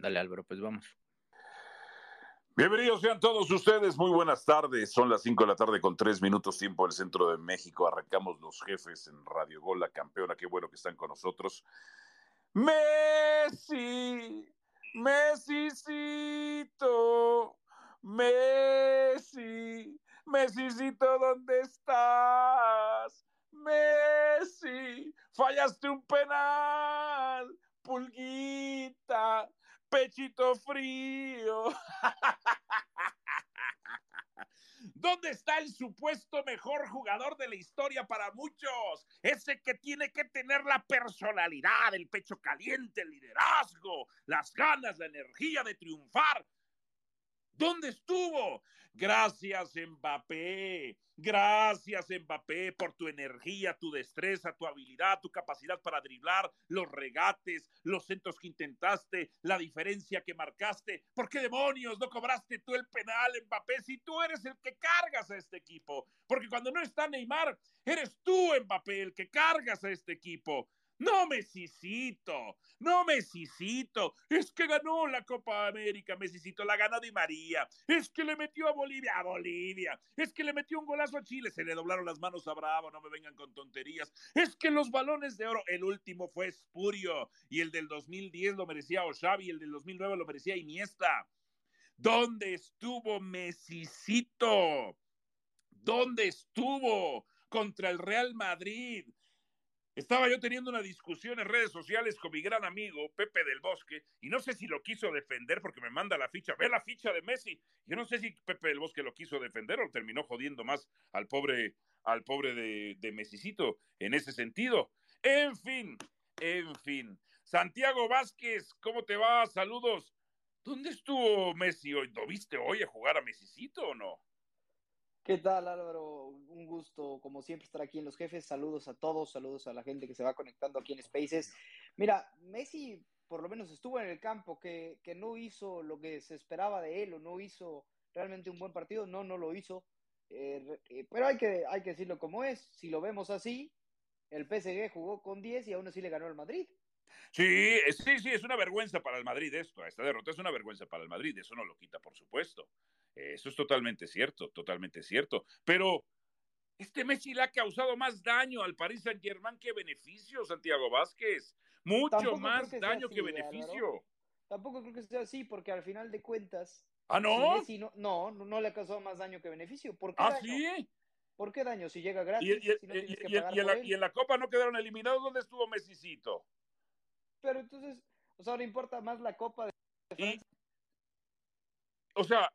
Dale Álvaro, pues vamos. Bienvenidos sean todos ustedes, muy buenas tardes. Son las 5 de la tarde con 3 minutos tiempo del centro de México. Arrancamos los jefes en Radio Gol, la campeona. Qué bueno que están con nosotros. Messi, Messicito, Messi, Messicito, ¿dónde estás? Messi, fallaste un penal, pulguita, pechito frío. ¿Dónde está el supuesto mejor jugador de la historia para muchos? Ese que tiene que tener la personalidad, el pecho caliente, el liderazgo, las ganas, la energía de triunfar. ¿Dónde estuvo? Gracias, Mbappé. Gracias, Mbappé, por tu energía, tu destreza, tu habilidad, tu capacidad para driblar, los regates, los centros que intentaste, la diferencia que marcaste. ¿Por qué demonios no cobraste tú el penal, Mbappé, si tú eres el que cargas a este equipo? Porque cuando no está Neymar, eres tú, Mbappé, el que cargas a este equipo. No, Messicito, no, Messicito. Es que ganó la Copa América, Messicito, la ganó Di María. Es que le metió a Bolivia, a Bolivia. Es que le metió un golazo a Chile, se le doblaron las manos a Bravo, no me vengan con tonterías. Es que los balones de oro, el último fue Espurio y el del 2010 lo merecía y el del 2009 lo merecía Iniesta. ¿Dónde estuvo Messicito? ¿Dónde estuvo contra el Real Madrid? Estaba yo teniendo una discusión en redes sociales con mi gran amigo Pepe del Bosque y no sé si lo quiso defender porque me manda la ficha, ve la ficha de Messi. Yo no sé si Pepe del Bosque lo quiso defender o terminó jodiendo más al pobre, al pobre de, de Messicito en ese sentido. En fin, en fin. Santiago Vázquez, ¿cómo te va? Saludos. ¿Dónde estuvo Messi hoy? ¿Lo viste hoy a jugar a Messicito o no? ¿Qué tal Álvaro? Un gusto, como siempre, estar aquí en Los Jefes. Saludos a todos, saludos a la gente que se va conectando aquí en Spaces. Mira, Messi por lo menos estuvo en el campo, que, que no hizo lo que se esperaba de él o no hizo realmente un buen partido, no, no lo hizo. Eh, eh, pero hay que, hay que decirlo como es, si lo vemos así, el PSG jugó con 10 y aún así le ganó al Madrid. Sí, sí, sí, es una vergüenza para el Madrid esto, esta derrota es una vergüenza para el Madrid, eso no lo quita, por supuesto. Eso es totalmente cierto, totalmente cierto. Pero este Messi le ha causado más daño al Paris Saint Germain que beneficio, Santiago Vázquez. Mucho Tampoco más que daño así, que Álvaro. beneficio. Tampoco creo que sea así, porque al final de cuentas, ¿Ah, no? Messi no, no, le ha causado más daño que beneficio. ¿Por qué ¿Ah, daño? sí? ¿Por qué daño? Si llega gratis, y- si no y- tienes que y- pagar y en la, él. y en la Copa no quedaron eliminados. ¿Dónde estuvo Messicito? Pero entonces, o sea, ahora importa más la Copa de Francia. o sea,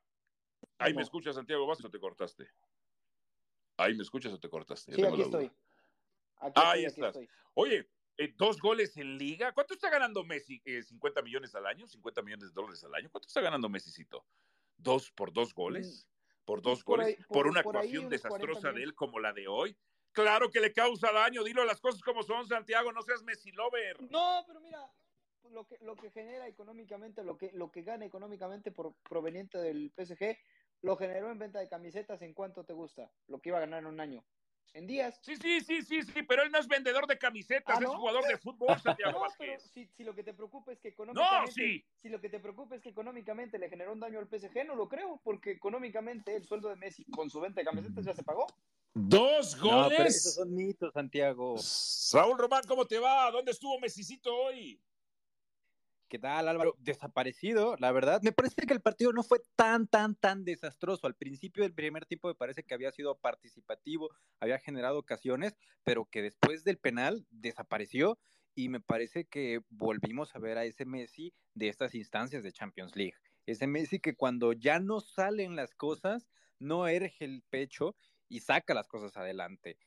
ahí me ¿Cómo? escuchas, Santiago Vázquez, o te cortaste. Ahí me escuchas o te cortaste. Sí, aquí estoy. Aquí Ahí estoy, aquí estás. estoy. Oye, eh, dos goles en liga. ¿Cuánto está ganando Messi? Eh, ¿50 millones al año? ¿50 millones de dólares al año? ¿Cuánto está ganando Messicito? ¿Dos por dos goles? ¿Por dos pues por goles? ahí- ¿Por, por- una por actuación unos 40 desastrosa de él como la de hoy? Claro que le causa daño. Dilo las cosas como son, Santiago. No seas Messi lover. No, pero lo que, lo que genera económicamente, lo que, lo que gana económicamente por proveniente del PSG, lo generó en venta de camisetas en cuánto te gusta, lo que iba a ganar en un año. En días. Sí, sí, sí, sí, sí, pero él no es vendedor de camisetas, ¿Ah, es jugador de fútbol, Santiago No, pero si, si lo que te preocupa es que económicamente, sí. si lo que te preocupa es que económicamente le generó un daño al PSG, no lo creo, porque económicamente el sueldo de Messi con su venta de camisetas ya se pagó. Dos No, pero goles. esos son mitos, Santiago. Raúl Román, ¿cómo te va? ¿Dónde estuvo Messicito hoy? ¿Qué tal, Álvaro? Desaparecido, la verdad. Me parece que el partido no fue tan, tan, tan desastroso. Al principio del primer tiempo me parece que había sido participativo, había generado ocasiones, pero que después del penal desapareció y me parece que volvimos a ver a ese Messi de estas instancias de Champions League. Ese Messi que cuando ya no salen las cosas, no erge el pecho y saca las cosas adelante.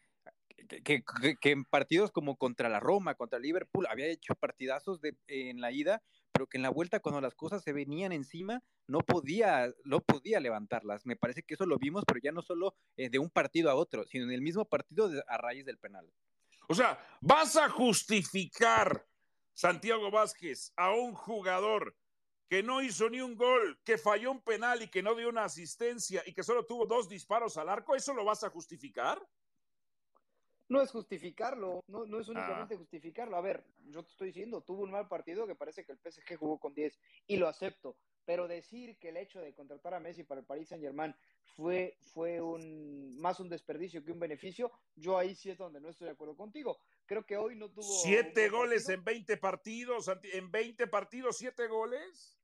Que, en partidos como contra la Roma, contra Liverpool, había hecho partidazos de, en la ida, pero que en la vuelta, cuando las cosas se venían encima, no podía, no podía levantarlas. Me parece que eso lo vimos, pero ya no solo eh, de un partido a otro, sino en el mismo partido de- a raíz del penal. O sea, vas a justificar, Santiago Vázquez, a un jugador que no hizo ni un gol, que falló un penal y que no dio una asistencia y que solo tuvo dos disparos al arco, ¿eso lo vas a justificar? No es justificarlo, no, no es únicamente ah. justificarlo. A ver, yo te estoy diciendo, tuvo un mal partido que parece que el PSG jugó con 10 y lo acepto, pero decir que el hecho de contratar a Messi para el Paris Saint Germain fue, fue un, más un desperdicio que un beneficio, yo ahí sí es donde no estoy de acuerdo contigo. Creo que hoy no tuvo... Siete goles en 20 partidos, en 20 partidos, siete goles,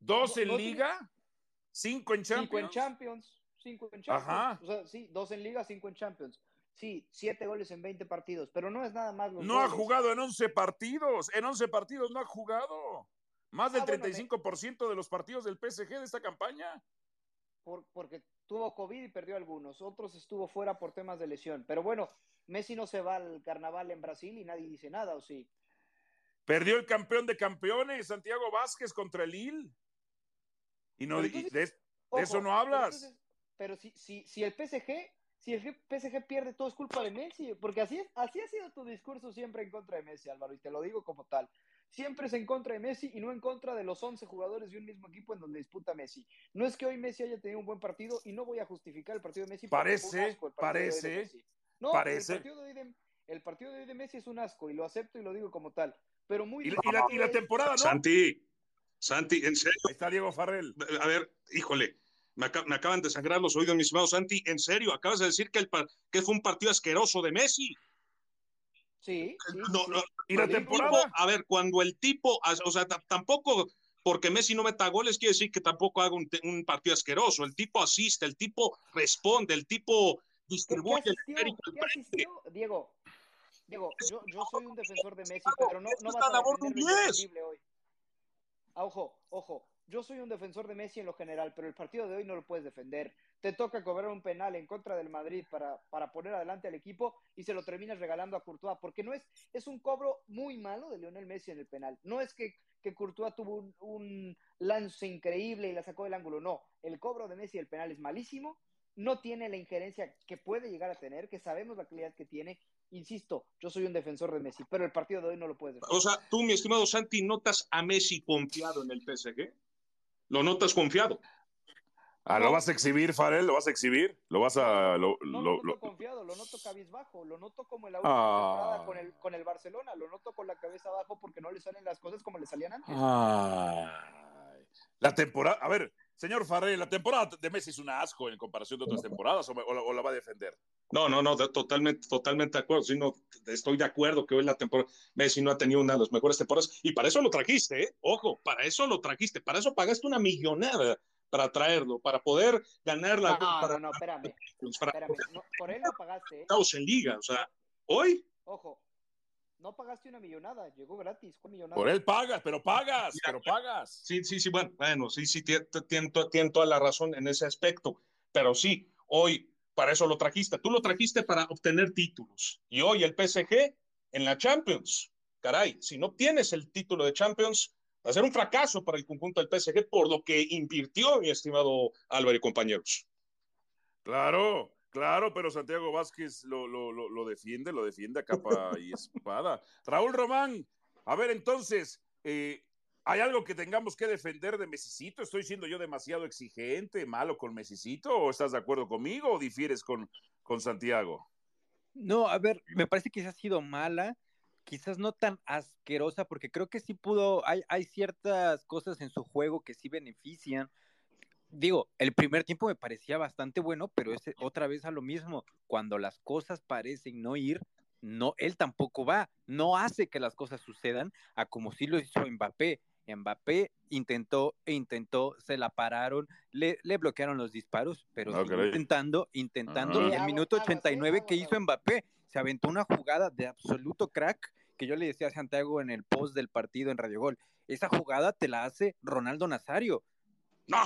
dos en liga, cinco en Champions. Cinco en Champions, cinco en Champions. Ajá. O sea, sí, dos en liga, cinco en Champions. Sí, siete goles en 20 partidos, pero no es nada más. no ha jugado en 11 partidos, en 11 partidos no ha jugado. Más del 35% ah, de los partidos del PSG de esta campaña. Por, porque tuvo COVID y perdió algunos, otros estuvo fuera por temas de lesión. Pero bueno, Messi no se va al carnaval en Brasil y nadie dice nada, ¿o sí? Perdió el campeón de campeones, Santiago Vázquez contra el Lille. Y no, de, eso no hablas. Pero, si, si, si el PSG si el PSG pierde, todo es culpa de Messi, porque así, es, así ha sido tu discurso siempre en contra de Messi, Álvaro, y te lo digo como tal. Siempre es en contra de Messi y no en contra de los 11 jugadores de un mismo equipo en donde disputa Messi. No es que hoy Messi haya tenido un buen partido y no voy a justificar el partido de Messi. Parece, parece, no, parece. El partido, de hoy de, el partido de hoy de Messi es un asco y lo acepto y lo digo como tal. Pero muy y, la, y la, temporada, ¿no? Santi, Santi, en serio. Ahí está Diego Farrell. A ver, híjole, me, acaban de sangrar los oídos, mi estimado Santi. En serio, acabas de decir que, el, que fue un partido asqueroso de Messi. Sí. ¿Y la temporada? a ver, cuando el tipo, o sea, tampoco porque Messi no meta goles quiere decir que tampoco haga un, partido asqueroso. El tipo asiste, el tipo responde, el tipo distribuye el Diego, Diego, yo, yo, soy un defensor de Messi, pero no, no vas a defenderme hoy. Ah, ojo, ojo, yo soy un defensor de Messi en lo general, pero el partido de hoy no lo puedes defender. Te toca cobrar un penal en contra del Madrid para, para poner adelante al equipo y se lo terminas regalando a Courtois, porque no es, es un cobro muy malo de Lionel Messi en el penal. No es que, que Courtois tuvo un, lance increíble y la sacó del ángulo, no. El cobro de Messi el penal es malísimo, no tiene la injerencia que puede llegar a tener, que sabemos la calidad que tiene. Insisto, yo soy un defensor de Messi, pero el partido de hoy no lo puedes defender. O sea, tú, mi estimado Santi, ¿notas a Messi confiado en el PSG? ¿Lo notas confiado? Ah, ¿Lo vas a exhibir, Farel? ¿Lo vas a exhibir? ¿Lo vas a...? Lo, no lo, noto confiado, lo noto cabizbajo, lo noto como en la última temporada con el, con el Barcelona, lo noto con la cabeza abajo porque no le salen las cosas como le salían antes. La temporada, a ver, señor Farel, la temporada de Messi es un asco en comparación de otras temporadas o, o, la va a defender. No, no, no, totalmente, totalmente de acuerdo. Sí, no, estoy de acuerdo que hoy la temporada Messi no ha tenido una de las mejores temporadas y para eso lo trajiste, ¿eh? Ojo, para eso lo trajiste, para eso pagaste una millonada para traerlo, para poder ganar la. No, para, no, no, espérame. espérame. por él lo pagaste. ¿eh? Estamos en liga, o sea, hoy. Ojo, no pagaste una millonada, llegó gratis, con millonada. Por él pagas, pero pagas, pero pagas. Sí, sí, sí, bueno, bueno, sí, sí, tiene toda la razón en ese aspecto, pero sí, hoy para eso lo trajiste. Tú lo trajiste para obtener títulos. Y hoy el PSG en la Champions, caray, si no tienes el título de Champions, va a ser un fracaso para el conjunto del PSG por lo que invirtió mi estimado Álvaro y compañeros. Claro, claro, pero Santiago Vázquez lo, lo, lo defiende, lo defiende a capa y espada. Raúl Román, a ver entonces, eh, ¿Hay algo que tengamos que defender de Mesicito? ¿Estoy siendo yo demasiado exigente, malo con Mesicito? ¿O estás de acuerdo conmigo o difieres con, con Santiago? No, a ver, me parece que se ha sido mala, quizás no tan asquerosa, porque creo que sí pudo, hay, hay ciertas cosas en su juego que sí benefician. Digo, el primer tiempo me parecía bastante bueno, pero es otra vez a lo mismo. Cuando las cosas parecen no ir, no, él tampoco va, no hace que las cosas sucedan a como sí lo hizo Mbappé. Mbappé intentó e intentó, se la pararon, le, le bloquearon los disparos, pero ah, intentando, intentando. En el minuto 89 que hizo Mbappé, se aventó una jugada de absoluto crack que yo le decía a Santiago en el post del partido en Radio Gol. Esa jugada te la hace Ronaldo Nazario. No.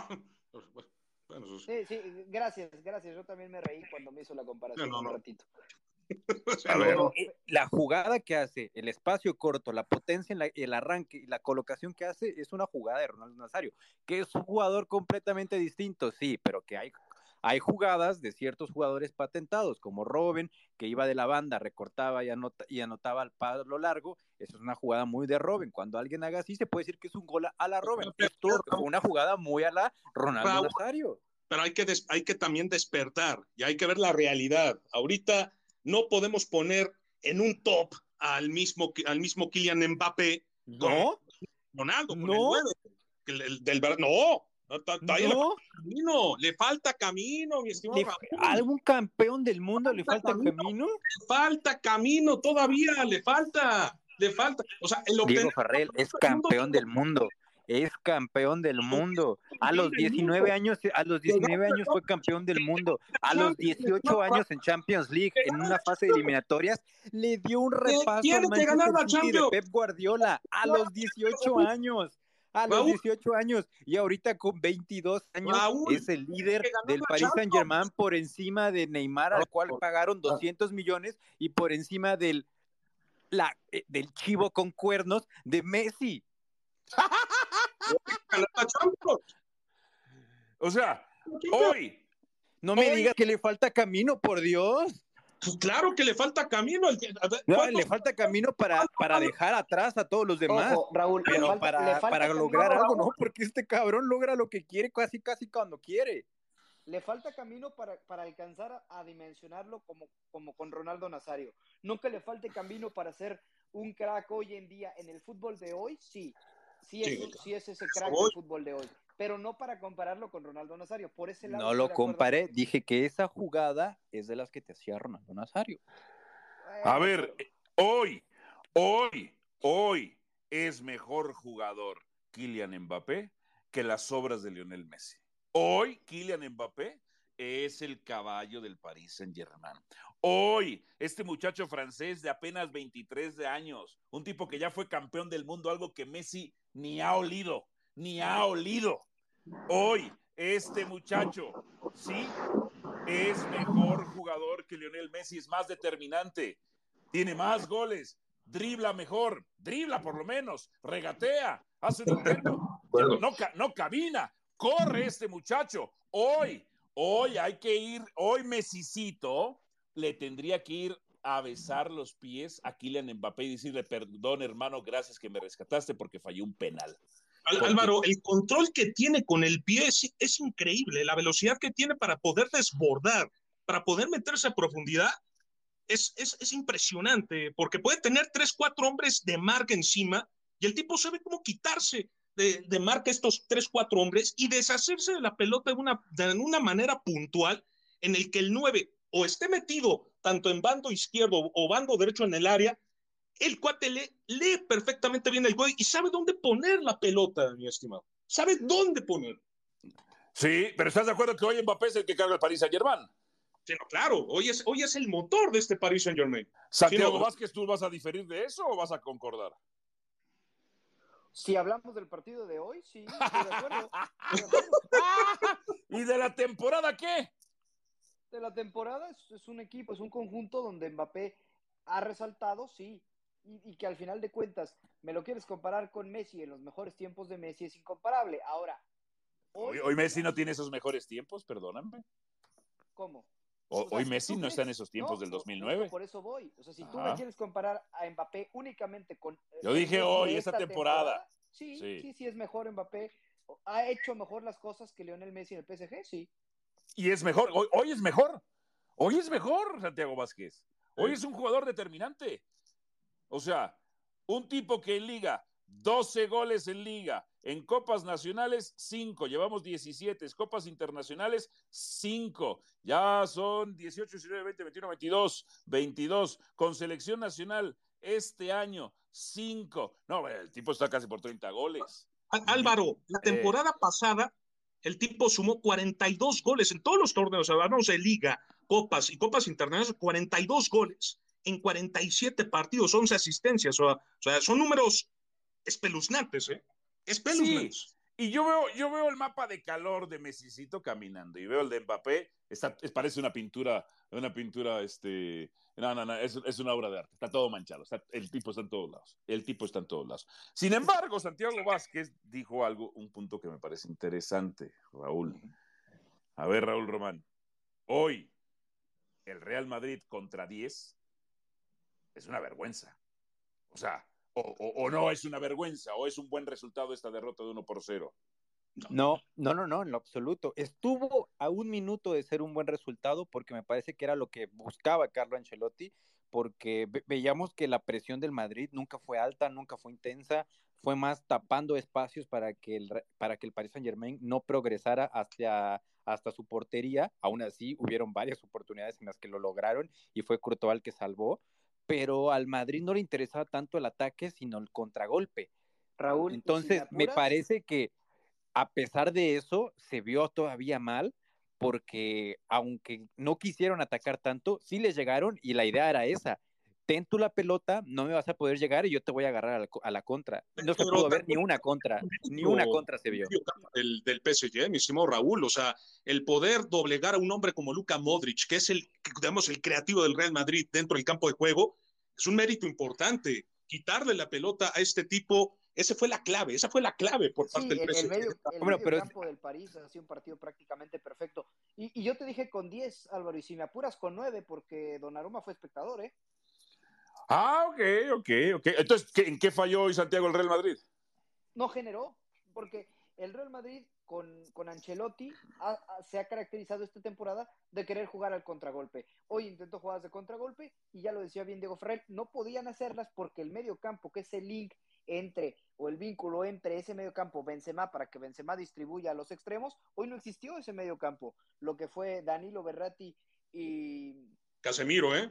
Sí, sí, gracias, gracias. Yo también me reí cuando me hizo la comparación un ratito. La jugada que hace, el espacio corto, la potencia, en el arranque y la colocación que hace es una jugada de Ronaldo Nazario, que es un jugador completamente distinto, sí, pero que hay, hay jugadas de ciertos jugadores patentados, como Robin, que iba de la banda, recortaba y, y anotaba al palo largo, eso es una jugada muy de Robin. Cuando alguien haga así, se puede decir que es un gol a la Robin. Esto fue una jugada muy a la Ronaldo Nazario. Pero hay que, hay que también despertar y hay que ver la realidad. Ahorita no podemos poner en un top al mismo, al mismo Kylian Mbappé. ¿No? Ronaldo, no. El, el, del, no, no. Camino, le falta camino, mi estimado. ¿A algún campeón del mundo le falta, camino? camino? Le falta camino todavía, le falta, le falta. O sea, el Diego Farrell es campeón del mundo. Es campeón del mundo. A los 19 años, a los 19 años fue campeón del mundo. A los 18 años en Champions League, en una fase de eliminatorias, le dio un repaso al Manchester City de Pep Guardiola. A los 18 años a los 18 años y ahorita con 22 años es el líder del Paris Saint Germain por encima de Neymar al cual pagaron 200 millones y por encima del, la, eh, del chivo con cuernos de Messi. o sea, hoy. No me digas que le falta camino, por Dios. Pues claro que le falta camino. No, le falta camino para, para dejar atrás a todos los demás. Raúl, pero para, para lograr algo, ¿no? Porque este cabrón logra lo que quiere casi, casi cuando quiere. Le falta camino para, para alcanzar a, dimensionarlo como, como con Ronaldo Nazario. No que le falte camino para ser un crack hoy en día en el fútbol de hoy, sí. Sí es, sí, es ese crack del fútbol de hoy pero no para compararlo con Ronaldo Nazario. Por ese lado. No lo comparé, dije que esa jugada es de las que te hacía Ronaldo Nazario. A ver, hoy, hoy, hoy es mejor jugador Kylian Mbappé que las obras de Lionel Messi. Hoy Kylian Mbappé es el caballo del Paris Saint-Germain. Hoy, este muchacho francés de apenas 23 de años, un tipo que ya fue campeón del mundo, algo que Messi ni ha olido ni ha olido. Hoy, este muchacho, sí, es mejor jugador que Lionel Messi, es más determinante, tiene más goles, dribla mejor, dribla por lo menos, regatea, hace un intento, no, no camina, corre este muchacho. Hoy, hoy hay que ir, hoy Messicito le tendría que ir a besar los pies a Kylian Mbappé y decirle, perdón hermano, gracias que me rescataste porque falló un penal. Álvaro, el control que tiene con el pie es, increíble, la velocidad que tiene para poder desbordar, para poder meterse a profundidad, es, es, impresionante, porque puede tener tres, cuatro hombres de marca encima y el tipo sabe cómo quitarse de, de marca estos tres, cuatro hombres y deshacerse de la pelota de una, de una manera puntual en el que el 9 o esté metido tanto en bando izquierdo o bando derecho en el área el cuate lee, perfectamente bien el juego y sabe dónde poner la pelota, mi estimado. Sabe dónde poner. Sí, pero ¿estás de acuerdo que hoy Mbappé es el que carga el Paris Saint Germain? Sí, claro, hoy es, hoy es el motor de este Paris Saint Germain. Santiago Vázquez, ¿tú vas a diferir de eso o vas a concordar? Si hablamos del partido de hoy, sí, estoy de acuerdo. ¿Y de la temporada qué? De la temporada es, un equipo, es un conjunto donde Mbappé ha resaltado, sí, y, que al final de cuentas me lo quieres comparar con Messi en los mejores tiempos de Messi es incomparable. Ahora, hoy, hoy Messi no tiene esos mejores tiempos, perdóname. ¿Cómo? hoy Messi no está en esos tiempos del 2009. Por eso voy. O sea, si tú me quieres comparar a Mbappé únicamente con. Eh, Yo dije hoy, esta, temporada. sí, sí, sí, es mejor Mbappé. ¿Ha hecho mejor las cosas que Lionel Messi en el PSG? Sí. Y es mejor. Hoy, hoy es mejor. Hoy es mejor, Santiago Vázquez. Hoy es un jugador determinante. O sea, un tipo que en liga, 12 goles en liga, en copas nacionales, 5, llevamos 17, copas internacionales, 5, ya son 18, 19, 20, 21, 22, 22, con selección nacional este año, 5. No, el tipo está casi por 30 goles. Álvaro, la eh, temporada pasada, el tipo sumó 42 goles en todos los torneos, hablamos de liga, copas y copas internacionales, 42 goles en 47 partidos, 11 asistencias. O, sea, son números espeluznantes, ¿eh? Espeluznantes. Y yo veo, yo veo el mapa de calor de Messicito caminando y veo el de Mbappé, está, parece una pintura, una pintura, este, no, no, no, es, es una obra de arte, está todo manchado, el tipo está en todos lados, el tipo está en todos lados. Sin embargo, Santiago Vázquez dijo algo, un punto que me parece interesante, Raúl. A ver, Raúl Román, hoy el Real Madrid contra 10 es una vergüenza. O sea, o, no es una vergüenza, o es un buen resultado esta derrota de 1 por 0. No, no, no, no, en lo absoluto. Estuvo a un minuto de ser un buen resultado porque me parece que era lo que buscaba Carlo Ancelotti, porque veíamos que la presión del Madrid nunca fue alta, nunca fue intensa, fue más tapando espacios para que el, para que el Paris Saint Germain no progresara hasta, hasta su portería. Aún así, hubieron varias oportunidades en las que lo lograron y fue Courtois el que salvó, pero al Madrid no le interesaba tanto el ataque, sino el contragolpe. Raúl. Entonces, me parece que a pesar de eso, se vio todavía mal porque aunque no quisieron atacar tanto, sí les llegaron y la idea era esa. Ten tú la pelota, no me vas a poder llegar y yo te voy a agarrar a la, contra. No se pudo ver ni una contra, ni una contra se vio. Del, del PSG, mi estimado Raúl, o sea, el poder doblegar a un hombre como Luka Modric, que es el, digamos, el creativo del Real Madrid dentro del campo de juego, es un mérito importante. Quitarle la pelota a este tipo esa fue la clave, esa fue la clave por parte del PSG. El medio, el campo del París ha sido un partido prácticamente perfecto. Y, yo te dije con 10, Álvaro, y si me apuras con 9, porque Donnarumma fue espectador, ¿eh? Ah, ok, ok, ok. Entonces, ¿en qué falló hoy Santiago el Real Madrid? No generó, porque el Real Madrid con, con Ancelotti se ha caracterizado esta temporada de querer jugar al contragolpe. Hoy intentó jugadas de contragolpe y ya lo decía bien Diego Ferrer, no podían hacerlas porque el medio campo, que es el link entre o el vínculo entre ese medio campo Benzema para que Benzema distribuya a los extremos, hoy no existió ese medio campo, lo que fue Danilo Berratti y Casemiro, ¿eh?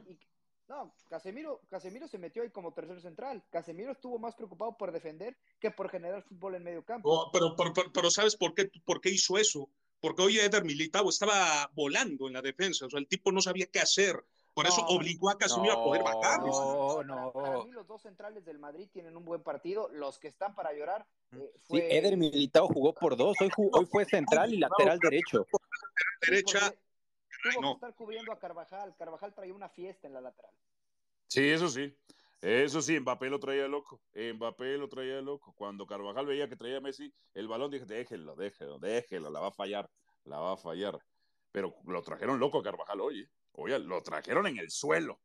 No, Casemiro, Casemiro se metió ahí como tercer central. Casemiro estuvo más preocupado por defender que por generar fútbol en medio campo. Oh, pero, pero, ¿sabes por qué, por qué hizo eso? Porque hoy Eder Militao estaba volando en la defensa, o sea, el tipo no sabía qué hacer. Por eso obligó a Casemiro a poder bajar. No, no. Para, mí los dos centrales del Madrid tienen un buen partido. Los que están para llorar. Eh, Sí, Eder Militao jugó por dos. Hoy, hoy fue central y lateral derecho. Derecha. Tuvo que estar cubriendo a Carvajal. Carvajal traía una fiesta en la lateral. Sí, eso sí. Eso sí, Mbappé lo traía loco. Mbappé lo traía loco. Cuando Carvajal veía que traía Messi el balón, dije, déjelo, déjelo, déjelo, la va a fallar, la va a fallar. Pero lo trajeron loco a Carvajal hoy. ¿eh? Oye, lo trajeron en el suelo.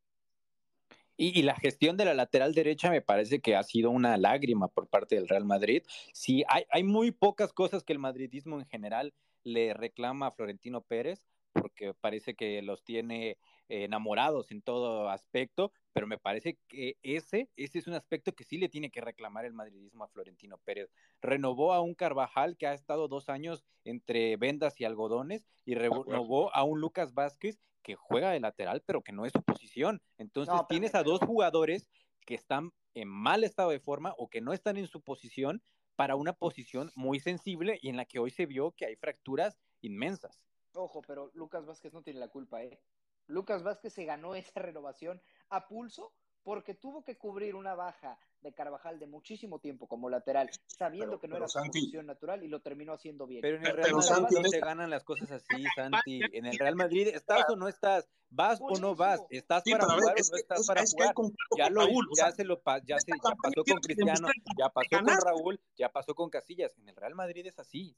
Y, la gestión de la lateral derecha me parece que ha sido una lágrima por parte del Real Madrid. Sí, hay, hay muy pocas cosas que el madridismo en general le reclama a Florentino Pérez, porque parece que los tiene enamorados en todo aspecto, pero me parece que ese, ese es un aspecto que sí le tiene que reclamar el madridismo a Florentino Pérez. Renovó a un Carvajal que ha estado dos años entre vendas y algodones y renovó a un Lucas Vázquez que juega de lateral, pero que no es su posición. Entonces tienes a dos jugadores que están en mal estado de forma o que no están en su posición para una posición muy sensible y en la que hoy se vio que hay fracturas inmensas. Ojo, pero Lucas Vázquez no tiene la culpa, ¿eh? Lucas Vázquez se ganó esa renovación a pulso porque tuvo que cubrir una baja de Carvajal de muchísimo tiempo como lateral, sabiendo que no era su posición natural y lo terminó haciendo bien. Pero en el Real Madrid no se ganan las cosas así, Santi. En el Real Madrid, ¿estás o no estás? ¿Vas o no vas? ¿Estás para jugar o no estás para jugar? Ya, lo, ya se lo ya se, ya pasó con Cristiano, ya pasó con Raúl, ya pasó con Casillas. En el Real Madrid es así.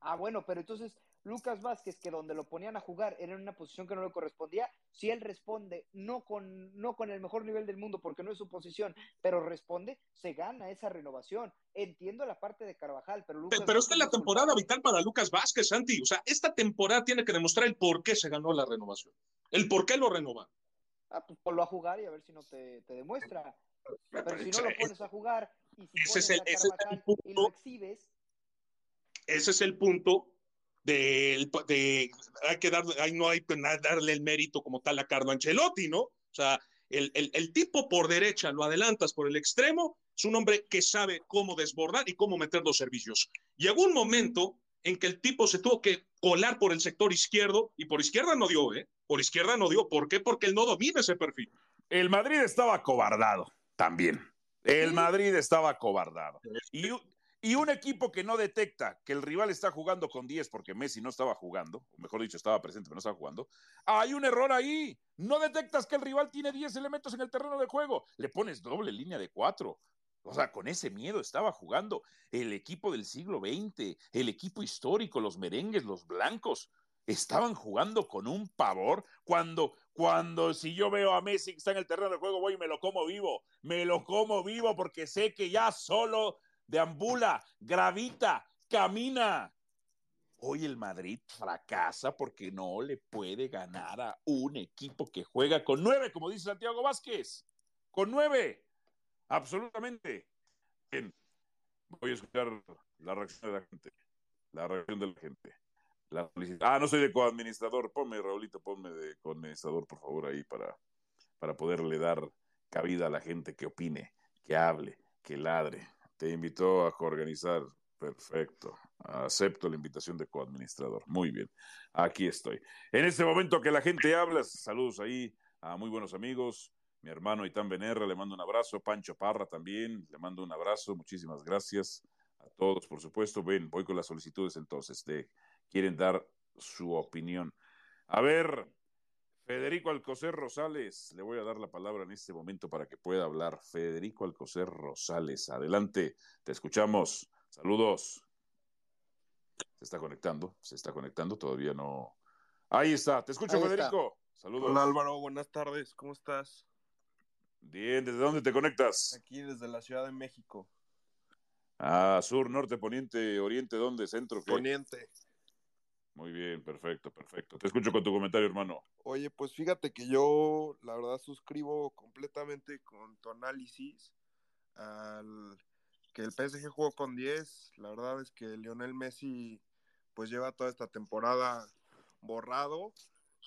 Ah, bueno, pero entonces Lucas Vázquez, que donde lo ponían a jugar era en una posición que no le correspondía, si él responde no con, no con el mejor nivel del mundo porque no es su posición, pero responde, se gana esa renovación. Entiendo la parte de Carvajal, pero Lucas Pero, esta es la temporada vital para Lucas Vázquez, Santi. O sea, esta temporada tiene que demostrar el por qué se ganó la renovación. El por qué lo renova. Ah, pues ponlo a jugar y a ver si no te, demuestra. Pero, si no lo pones a jugar y si ese es el, Carvajal y lo exhibes, ese es el punto de, de hay que dar, hay, no hay que darle el mérito como tal a Carlo Ancelotti, ¿no? O sea, el, el, el, tipo por derecha lo adelantas por el extremo, es un hombre que sabe cómo desbordar y cómo meter los servicios. Llegó un momento en que el tipo se tuvo que colar por el sector izquierdo y por izquierda no dio, ¿eh? Por izquierda no dio. ¿Por qué? Porque él no domina ese perfil. El Madrid estaba cobardado también. El Madrid estaba cobardado. Y, y un equipo que no detecta que el rival está jugando con 10 porque Messi no estaba jugando, o mejor dicho, estaba presente pero no estaba jugando, hay un error ahí. No detectas que el rival tiene 10 elementos en el terreno de juego. Le pones doble línea de 4. O sea, con ese miedo estaba jugando el equipo del siglo XX, el equipo histórico, los merengues, los blancos. Estaban jugando con un pavor cuando, cuando si yo veo a Messi que está en el terreno de juego, voy y me lo como vivo. Me lo como vivo porque sé que ya solo deambula, gravita, camina. Hoy el Madrid fracasa porque no le puede ganar a un equipo que juega con nueve, como dice Santiago Vázquez. Con nueve. Absolutamente. Bien. Voy a escuchar la reacción de la gente. La reacción de la gente. ah, no soy de coadministrador. Ponme, Raulito, ponme de coadministrador, por favor, ahí para, para poderle dar cabida a la gente que opine, que hable, que ladre. Te invitó a coorganizar Perfecto. Acepto la invitación de coadministrador. Muy bien. Aquí estoy. En este momento que la gente habla, saludos ahí a muy buenos amigos. Mi hermano Itán Benerra, le mando un abrazo. Pancho Parra también, le mando un abrazo. Muchísimas gracias a todos, por supuesto. Ven, voy con las solicitudes entonces. De, quieren dar su opinión. A ver, Federico Alcocer Rosales, le voy a dar la palabra en este momento para que pueda hablar. Federico Alcocer Rosales, adelante, te escuchamos. Saludos. Se está conectando, se está conectando, todavía no. Ahí está, te escucho, Federico. Saludos. Hola Álvaro, buenas tardes, ¿cómo estás? Bien, ¿desde dónde te conectas? Aquí desde la Ciudad de México. Ah, sur, norte, poniente, oriente, ¿dónde? ¿Centro? Poniente. Muy bien, perfecto, perfecto. Te escucho con tu comentario, hermano. Oye, pues fíjate que yo, la verdad, suscribo completamente con tu análisis al que el PSG jugó con 10. La verdad es que Lionel Messi pues lleva toda esta temporada borrado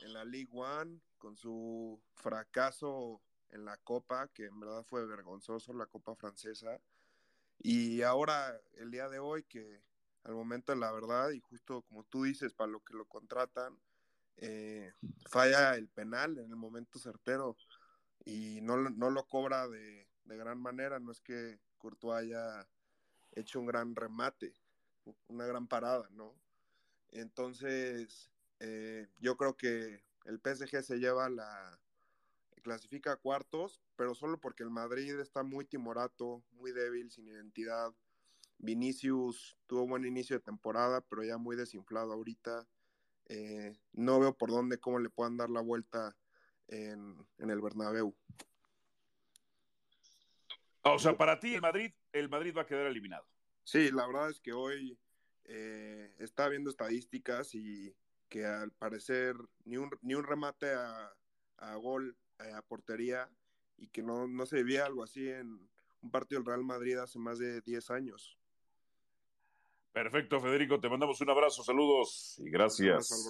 en la League One con su fracaso en la Copa, que en verdad fue vergonzoso, la Copa francesa. Y ahora, el día de hoy, que al momento de la verdad, y justo como tú dices, para lo que lo contratan, eh, falla el penal en el momento certero y no, no lo cobra de, de gran manera. No es que Courtois haya hecho un gran remate, una gran parada, ¿no? Entonces, eh, yo creo que el PSG se lleva la, clasifica a cuartos, pero solo porque el Madrid está muy timorato, muy débil, sin identidad. Vinicius tuvo buen inicio de temporada, pero ya muy desinflado ahorita. Eh, no veo por dónde, cómo le puedan dar la vuelta en, en el Bernabéu. O sea, para ti el Madrid, el Madrid va a quedar eliminado. Sí, la verdad es que hoy eh, está viendo estadísticas y que al parecer ni un, ni un remate a, a gol, eh, a portería, y que no, no se vivía algo así en un partido del Real Madrid hace más de 10 años. Perfecto, Federico, te mandamos un abrazo, saludos y gracias.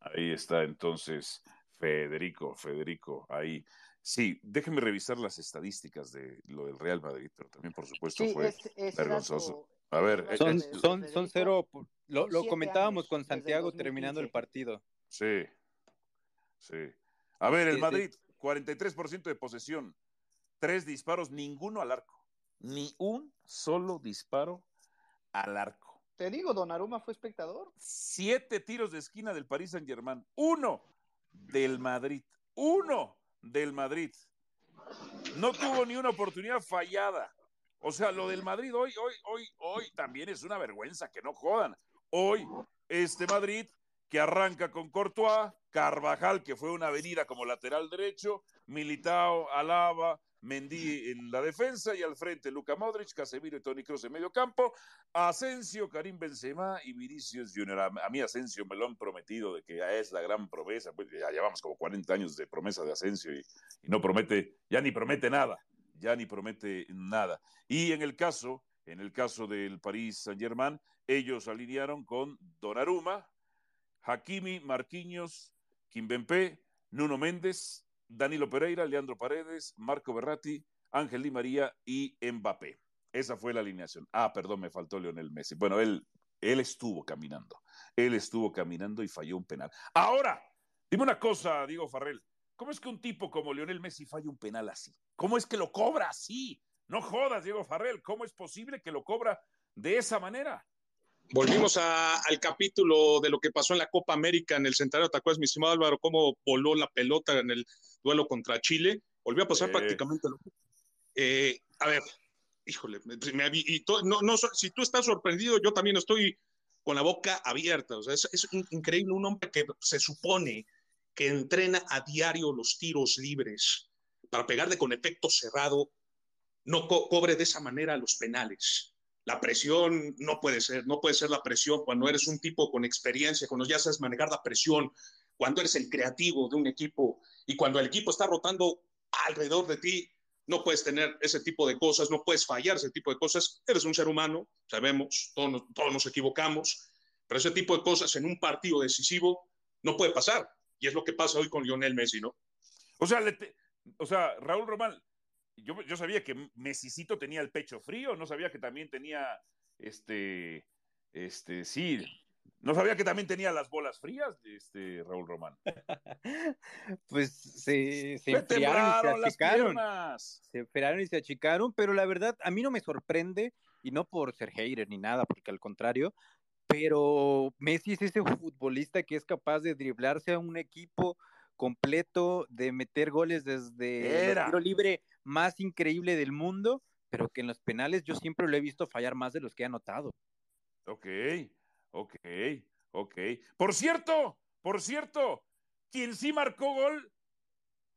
Ahí está entonces Federico, Federico, ahí. Sí, déjeme revisar las estadísticas de lo del Real Madrid, pero también, por supuesto, fue vergonzoso. A ver, son, son, son cero, lo, lo comentábamos con Santiago terminando el partido. Sí, sí. A ver, el Madrid, 43% de posesión, tres disparos, ninguno al arco, ni un solo disparo al arco. Te digo, Donnarumma fue espectador. Siete tiros de esquina del Paris Saint Germain, uno del Madrid, uno del Madrid. No tuvo ni una oportunidad fallada. O sea, lo del Madrid hoy, hoy, hoy, hoy también es una vergüenza, que no jodan. Hoy, este Madrid que arranca con Courtois, Carvajal, que fue una avenida como lateral derecho, Militao, Alaba, Mendy en la defensa y al frente Luca Modric, Casemiro y Toni Kroos en medio campo, Asensio, Karim Benzema y Vinicius Junior. A, mí Asensio me lo han prometido de que ya es la gran promesa, pues ya llevamos como 40 años de promesa de Asensio y, no promete, ya ni promete nada, ya ni promete nada. Y en el caso, en el caso del París Saint-Germain, ellos alinearon con Donnarumma, Hakimi, Marquinhos, Kimpembe, Nuno Méndez, Danilo Pereira, Leandro Paredes, Marco Berratti, Ángel Di María y Mbappé. Esa fue la alineación. Ah, perdón, me faltó Lionel Messi. Bueno, él, él estuvo caminando. Él estuvo caminando y falló un penal. Ahora, dime una cosa, Diego Farrell. ¿Cómo es que un tipo como Lionel Messi falla un penal así? ¿Cómo es que lo cobra así? No jodas, Diego Farrell. ¿Cómo es posible que lo cobra de esa manera? Volvimos al capítulo de lo que pasó en la Copa América en el centenario. ¿Te acuerdas, mi estimado Álvaro, cómo voló la pelota en el duelo contra Chile? Volvió a pasar prácticamente lo eh, A ver, híjole, y no, no, si tú estás sorprendido, yo también estoy con la boca abierta. O sea, es, es increíble un hombre que se supone que entrena a diario los tiros libres para pegarle con efecto cerrado, no cobre de esa manera los penales la presión no puede ser, no puede ser la presión cuando eres un tipo con experiencia, cuando ya sabes manejar la presión, cuando eres el creativo de un equipo y cuando el equipo está rotando alrededor de ti, no puedes tener ese tipo de cosas, no puedes fallar ese tipo de cosas. Eres un ser humano, sabemos, todos, todos nos equivocamos, pero ese tipo de cosas en un partido decisivo no puede pasar. Y es lo que pasa hoy con Lionel Messi, ¿no? O sea, o sea Raúl Román, yo, yo sabía que Messicito tenía el pecho frío, no sabía que también tenía, este, este, sí, no sabía que también tenía las bolas frías, este, Raúl Román. pues se, se enfriaron y se achicaron. Se enfriaron y se achicaron, pero la verdad, a mí no me sorprende, y no por ser hater ni nada, porque al contrario, pero Messi es ese futbolista que es capaz de driblarse a un equipo completo, de meter goles desde el tiro libre más increíble del mundo, pero que en los penales yo siempre lo he visto fallar más de los que ha anotado. Ok, ok, ok. Por cierto, por cierto, quien sí marcó gol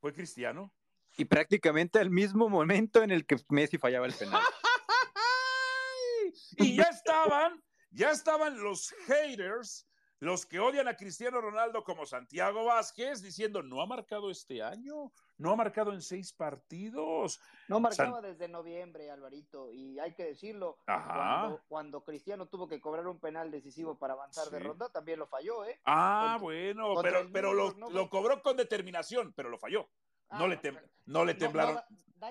fue Cristiano. Y prácticamente al mismo momento en el que Messi fallaba el penal. y ya estaban, ya estaban los haters los que odian a Cristiano Ronaldo como Santiago Vázquez diciendo no ha marcado este año, no ha marcado en seis partidos. No marcaba desde noviembre, Alvarito, y hay que decirlo, Cuando, Cristiano tuvo que cobrar un penal decisivo para avanzar de ronda, también lo falló, ¿eh? Ah, bueno, pero, pero lo, cobró con determinación, pero lo falló. no, le ah, no le temblaron.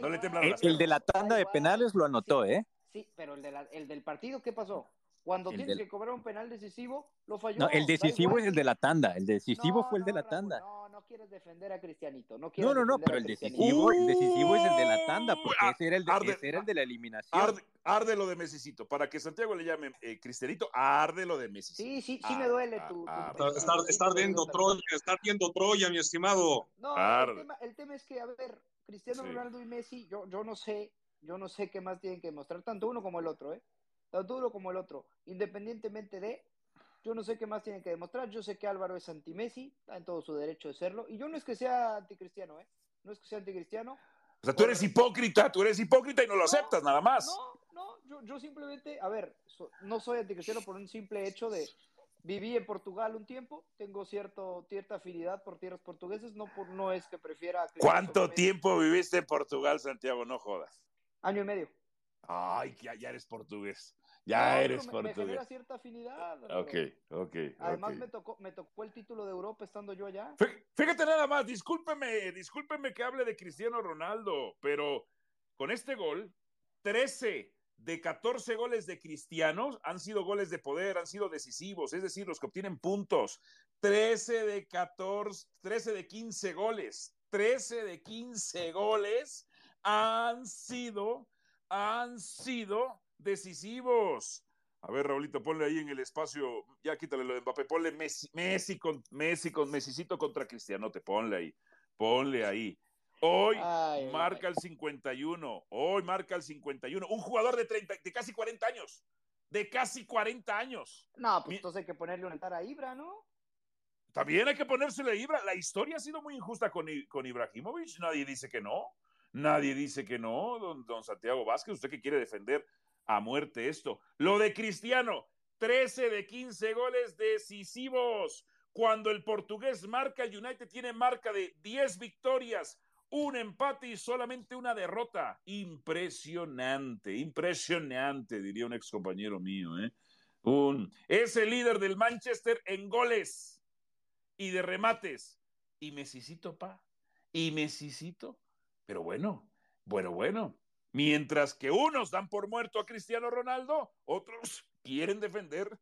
No, le temblaron el, de la tanda de penales lo anotó, ¿eh? Sí, pero el, de el del partido, ¿qué pasó? Cuando tienes que cobrar un penal decisivo, lo falló. No, el decisivo es el de la tanda. El decisivo fue el de la tanda. no, no quieres defender a Cristianito. No, no, no, no, pero el decisivo, el decisivo es el de la tanda, porque ese, era el de, ese era el de la eliminación. Arde, lo de Mesicito. Para que Santiago le llame eh, Cristianito, arde lo de Mesicito. Sí, sí, sí me duele tu. estar, estar, viendo Troya, estar viendo Troya, mi estimado. No, el tema, el tema, es que, a ver, Cristiano Ronaldo y Messi, yo, yo no sé, yo no sé qué más tienen que mostrar, tanto uno como el otro, ¿eh? Tanto uno como el otro, independientemente de, yo no sé qué más tienen que demostrar, yo sé que Álvaro es anti-Messi, está en todo su derecho de serlo, y yo no es que sea anticristiano, ¿eh? No es que sea anticristiano. O sea, tú eres hipócrita, tú eres hipócrita y no lo aceptas, nada más. No, no, yo, yo simplemente, a ver, no soy anticristiano por un simple hecho de, viví en Portugal un tiempo, tengo cierto, cierta afinidad por tierras portuguesas, no, por, no es que prefiera... ¿Cuánto tiempo viviste en Portugal, Santiago? No jodas. Año y medio. Ay, que ya eres portugués. Ya eres me, portugués. Me genera cierta afinidad. Ok, ok. Además Me, tocó, me tocó el título de Europa estando yo allá. Fíjate nada más, discúlpeme, discúlpeme que hable de Cristiano Ronaldo, pero con este gol, 13 de 14 goles de Cristianos han sido goles de poder, han sido decisivos, es decir, los que obtienen puntos. 13 de 14, 13 de 15 goles, 13 de 15 goles han sido, han sido decisivos. A ver, Raulito, ponle ahí en el espacio, ya quítale lo de Mbappé, ponle Messi, Messi con Messi con Messicito contra Cristiano, te ponle ahí, ponle ahí. Hoy marca el 51, hoy marca el 51, un jugador de 30, de casi 40 años, de casi 40 años. No, pues entonces hay que ponerle una a Ibra, ¿no? También hay que ponérsele a Ibra. La historia ha sido muy injusta con, con Ibrahimovic, nadie dice que no, nadie dice que no, don, don Santiago Vázquez, usted que quiere defender a muerte esto. Lo de Cristiano, 13 de 15 goles decisivos. Cuando el portugués marca, el United tiene marca de 10 victorias, un empate y solamente una derrota. Impresionante, impresionante, diría un ex compañero mío. ¿eh? Un, es el líder del Manchester en goles y de remates. Y Messicito, pa. Y Messicito. Pero bueno, bueno, bueno. Mientras que unos dan por muerto a Cristiano Ronaldo, otros quieren defender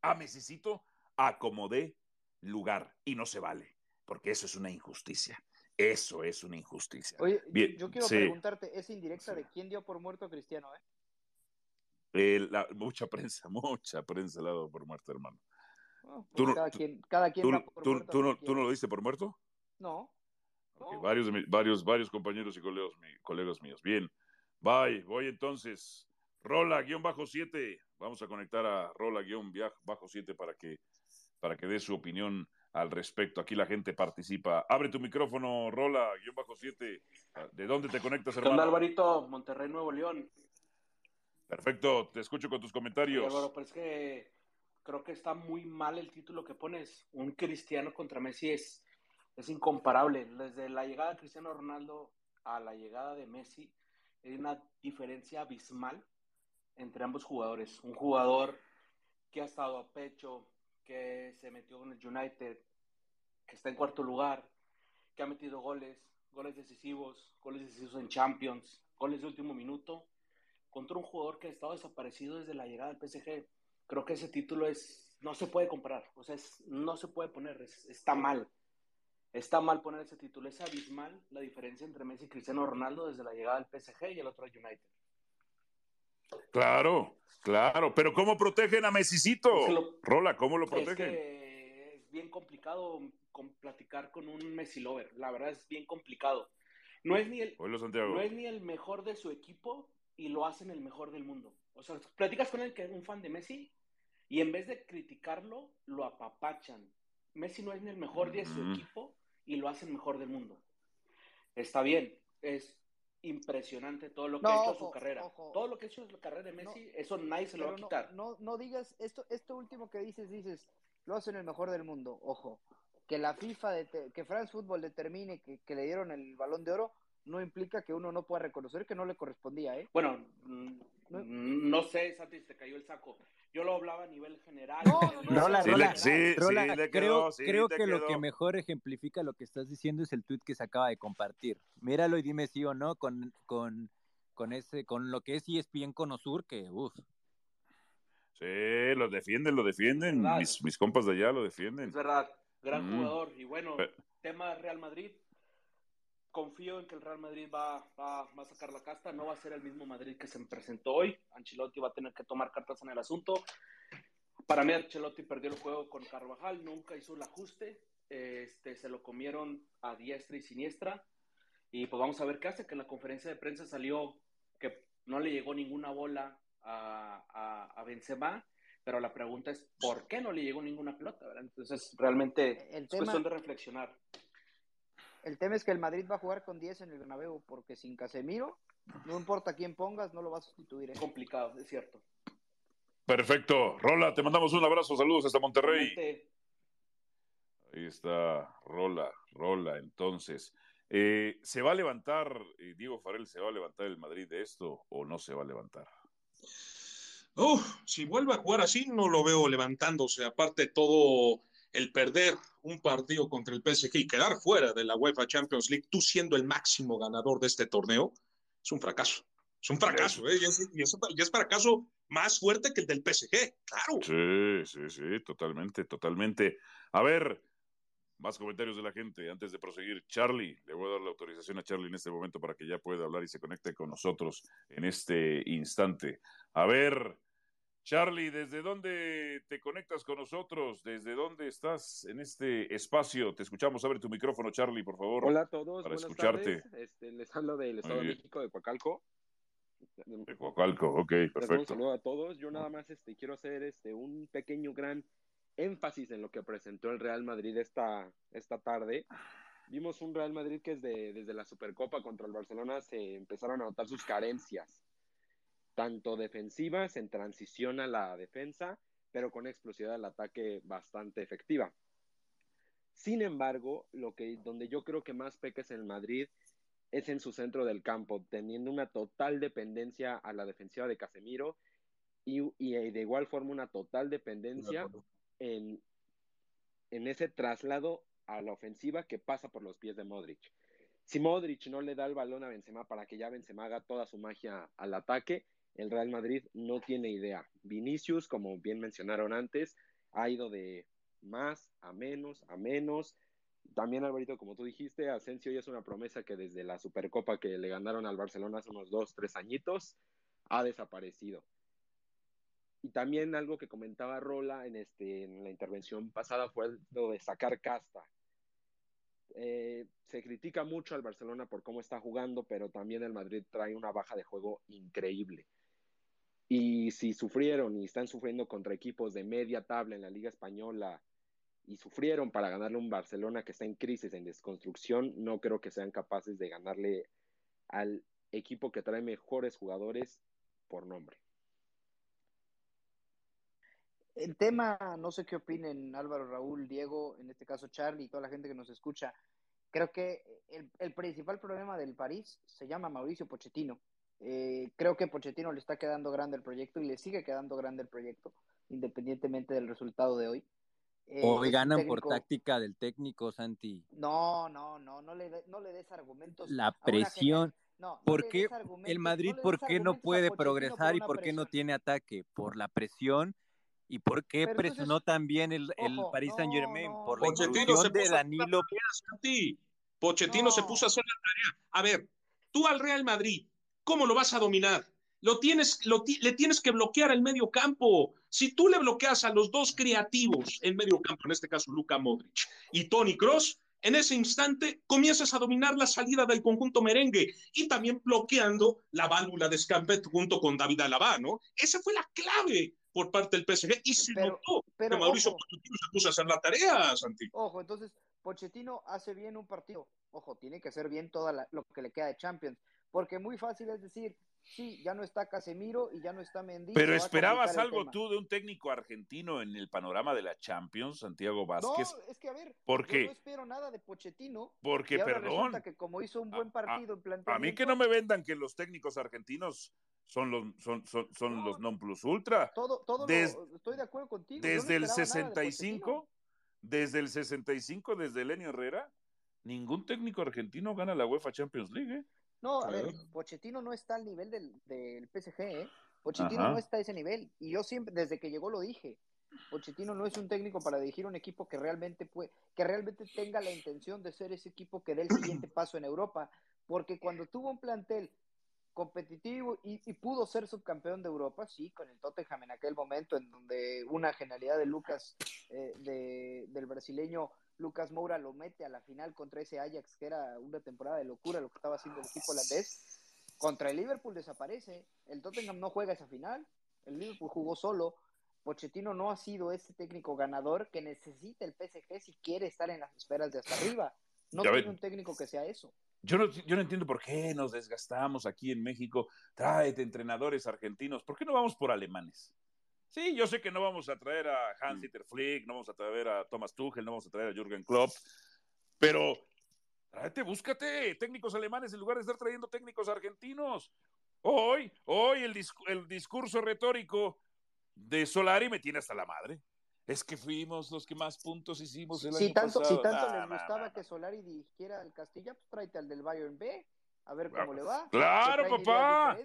a Messicito a como dé lugar. Y no se vale, porque eso es una injusticia. Eso es una injusticia. Oye, yo quiero preguntarte, ¿es indirecta de quién dio por muerto a Cristiano? Eh? eh mucha prensa, mucha prensa la ha dado por muerto, hermano. Pues cada, quien, cada quien tú, no, ¿Tú no lo diste por muerto? No. Varios, varios, varios compañeros y colegas, colegas míos. Bien, Bye, voy entonces. Rola, guion bajo 7. Vamos a conectar a Rola, guion bajo 7 para que, para que dé su opinión al respecto. Aquí la gente participa. Abre tu micrófono, Rola, guion bajo 7. ¿De dónde te conectas, hermano? Alvarito, Monterrey, Nuevo León. Perfecto, te escucho con tus comentarios. Álvaro, pero es que creo que está muy mal el título que pones. Un cristiano contra Messi es, es incomparable. Desde la llegada de Cristiano Ronaldo a la llegada de Messi, hay una diferencia abismal entre ambos jugadores. Un jugador que ha estado a pecho, que se metió con el United, que está en cuarto lugar, que ha metido goles, goles decisivos, goles decisivos en Champions, goles de último minuto, contra un jugador que ha estado desaparecido desde la llegada del PSG. Creo que ese título es, no se puede comparar, o sea, no se puede poner, está mal. Está mal poner ese título, es abismal la diferencia entre Messi y Cristiano Ronaldo desde la llegada del PSG y el otro United. Claro, claro, pero ¿cómo protegen a Messicito? Rola, ¿cómo lo protegen? Es, bien complicado platicar con un Messi lover, la verdad es bien complicado. No es, ni el, no es ni el mejor de su equipo y lo hacen el mejor del mundo. O sea, platicas con él que es un fan de Messi y en vez de criticarlo, lo apapachan. Messi no es ni el mejor de su equipo y lo hacen mejor del mundo. Está bien, es impresionante todo lo que ha hecho su carrera. Todo lo que ha hecho en su carrera de Messi, eso nadie se lo va a quitar. No, no, digas, esto, esto último que dices, dices, lo hacen el mejor del mundo. Ojo, que la FIFA, que France Football determine que, que, le dieron el balón de oro, no implica que uno no pueda reconocer que no le correspondía, ¿eh? Bueno, mm, no, sé, Santi, te cayó el saco. Yo lo hablaba a nivel general. Rola, Rola, sí, creo, creo que lo que mejor ejemplifica lo que estás diciendo es el tweet que se acaba de compartir. Míralo y dime sí o no con, con, con ese, con lo que es ESPN con Osur, que uff. Sí, lo defienden, lo defienden. Mis, mis, compas de allá lo defienden. Es verdad, gran mm. jugador. Y bueno, tema Real Madrid, confío en que el Real Madrid va, va, a sacar la casta, no va a ser el mismo Madrid que se presentó hoy, Ancelotti va a tener que tomar cartas en el asunto. Para mí Ancelotti perdió el juego con Carvajal, nunca hizo el ajuste, este, se lo comieron a diestra y siniestra, y pues vamos a ver qué hace, que en la conferencia de prensa salió que no le llegó ninguna bola a, a, a Benzema, pero la pregunta es, ¿por qué no le llegó ninguna pelota? Entonces, realmente es cuestión de reflexionar. El tema es que el Madrid va a jugar con 10 en el Bernabéu, porque sin Casemiro, no importa quién pongas, no lo va a sustituir. Es ¿eh? complicado, es cierto. Perfecto. Rola, te mandamos un abrazo, saludos hasta Monterrey. Ahí está, Rola, Rola, entonces. Eh, ¿Se va a levantar, eh, Diego Farel, se va a levantar el Madrid de esto o no se va a levantar? si vuelve a jugar así, no lo veo levantándose. Aparte, todo el perder un partido contra el PSG y quedar fuera de la UEFA Champions League, tú siendo el máximo ganador de este torneo, es un fracaso. Es un fracaso, ¿eh? Y es, y es, fracaso más fuerte que el del PSG, claro. Sí, sí, sí, totalmente, totalmente. A ver, más comentarios de la gente antes de proseguir. Charlie, le voy a dar la autorización a Charlie en este momento para que ya pueda hablar y se conecte con nosotros en este instante. A ver, Charlie, ¿desde dónde te conectas con nosotros? ¿Desde dónde estás en este espacio? Te escuchamos. Abre tu micrófono, Charlie, por favor. Hola a todos. Para escucharte. Este, les hablo del Estado de México, de Coacalco. De Coacalco, ok, perfecto. Un saludo a todos. Yo nada más este, quiero hacer este, un pequeño gran énfasis en lo que presentó el Real Madrid esta, esta tarde. Vimos un Real Madrid que desde, desde la Supercopa contra el Barcelona se empezaron a notar sus carencias tanto defensivas en transición a la defensa, pero con explosividad al ataque bastante efectiva. Sin embargo, lo que, donde yo creo que más peca en el Madrid es en su centro del campo, teniendo una total dependencia a la defensiva de Casemiro y, de igual forma una total dependencia en, en ese traslado a la ofensiva que pasa por los pies de Modric. Si Modric no le da el balón a Benzema para que ya Benzema haga toda su magia al ataque, el Real Madrid no tiene idea. Vinicius, como bien mencionaron antes, ha ido de más a menos, a menos. También, Alvarito, como tú dijiste, Asensio ya es una promesa que desde la Supercopa que le ganaron al Barcelona hace unos dos, tres añitos, ha desaparecido. Y también algo que comentaba Rola en, este, en la intervención pasada fue lo de sacar casta. Eh, se critica mucho al Barcelona por cómo está jugando, pero también el Madrid trae una baja de juego increíble. Y si sufrieron y están sufriendo contra equipos de media tabla en la Liga Española y sufrieron para ganarle un Barcelona que está en crisis, en desconstrucción, no creo que sean capaces de ganarle al equipo que trae mejores jugadores por nombre. el tema, no sé qué opinen Álvaro, Raúl, Diego, en este caso Charlie y toda la gente que nos escucha. Creo que el, el principal problema del París se llama Mauricio Pochettino. Eh, creo que Pochettino le está quedando grande el proyecto y le sigue quedando grande el proyecto, independientemente del resultado de hoy. Eh, hoy ganan técnico... por táctica del técnico, Santi. No, no, no, no le, no le des argumentos. La presión. No, no ¿Por qué el Madrid, no por qué no puede progresar y por qué no tiene ataque? Por la presión ¿Y por qué Pero presionó entonces, también el, el ojo, Paris Saint Germain? No, por la Pochettino se de Danilo. Tarea, Pochettino no. se puso a hacer la tarea. A ver, tú al Real Madrid, ¿cómo lo vas a dominar? Lo tienes, lo, le tienes que bloquear el medio campo. Si tú le bloqueas a los dos creativos en medio campo, en este caso Luka Modric y Tony Cross, en ese instante comienzas a dominar la salida del conjunto merengue y también bloqueando la válvula de escape junto con David Alaba, ¿no? Esa fue la clave por parte del PSG y se pero, notó pero, que Mauricio ojo, Pochettino se puso a hacer la tarea, Santi. Ojo, entonces Pochettino hace bien un partido. Ojo, tiene que hacer bien todo lo que le queda de Champions, porque muy fácil es decir, sí, ya no está Casemiro y ya no está Mendy. Pero esperabas algo tú de un técnico argentino en el panorama de la Champions, Santiago Vázquez. No, es que a ver, ¿por qué? no espero nada de Pochettino. Porque, perdón. que como hizo un buen partido a, en planteamiento. A mí que no me vendan que los técnicos argentinos son los son, son, son no, los non plus ultra. Todo, todo Des, lo, estoy de acuerdo contigo. Desde no el 65, de desde el 65, desde Lenio Herrera, ningún técnico argentino gana la UEFA Champions League. ¿eh? No, a ver, Pochettino no está al nivel del, del PSG, ¿eh? Pochettino Ajá. no está a ese nivel. Y yo siempre, desde que llegó lo dije. Pochettino no es un técnico para dirigir un equipo que realmente puede, que realmente tenga la intención de ser ese equipo que dé el siguiente paso en Europa. Porque cuando tuvo un plantel competitivo y, y, pudo ser subcampeón de Europa, sí, con el Tottenham en aquel momento, en donde una genialidad de Lucas, eh, de, del brasileño Lucas Moura lo mete a la final contra ese Ajax, que era una temporada de locura lo que estaba haciendo el equipo holandés. Contra el Liverpool desaparece, el Tottenham no juega esa final, el Liverpool jugó solo. Pochettino no ha sido ese técnico ganador que necesita el PSG si quiere estar en las esferas de hasta arriba. No tiene un técnico que sea eso. Yo no, yo no entiendo por qué nos desgastamos aquí en México. Tráete entrenadores argentinos. ¿Por qué no vamos por alemanes? Sí, yo sé que no vamos a traer a Hans-Dieter Flick, no vamos a traer a Thomas Tuchel, no vamos a traer a Jürgen Klopp, pero tráete, búscate técnicos alemanes en lugar de estar trayendo técnicos argentinos. Hoy, hoy el, disc el discurso retórico de Solari me tiene hasta la madre. Es que fuimos los que más puntos hicimos el si año tanto, pasado. Si tanto nah, les gustaba nah, que Solari dirigiera al Castilla, pues tráete al del Bayern B, a ver cómo le va. Claro, papá.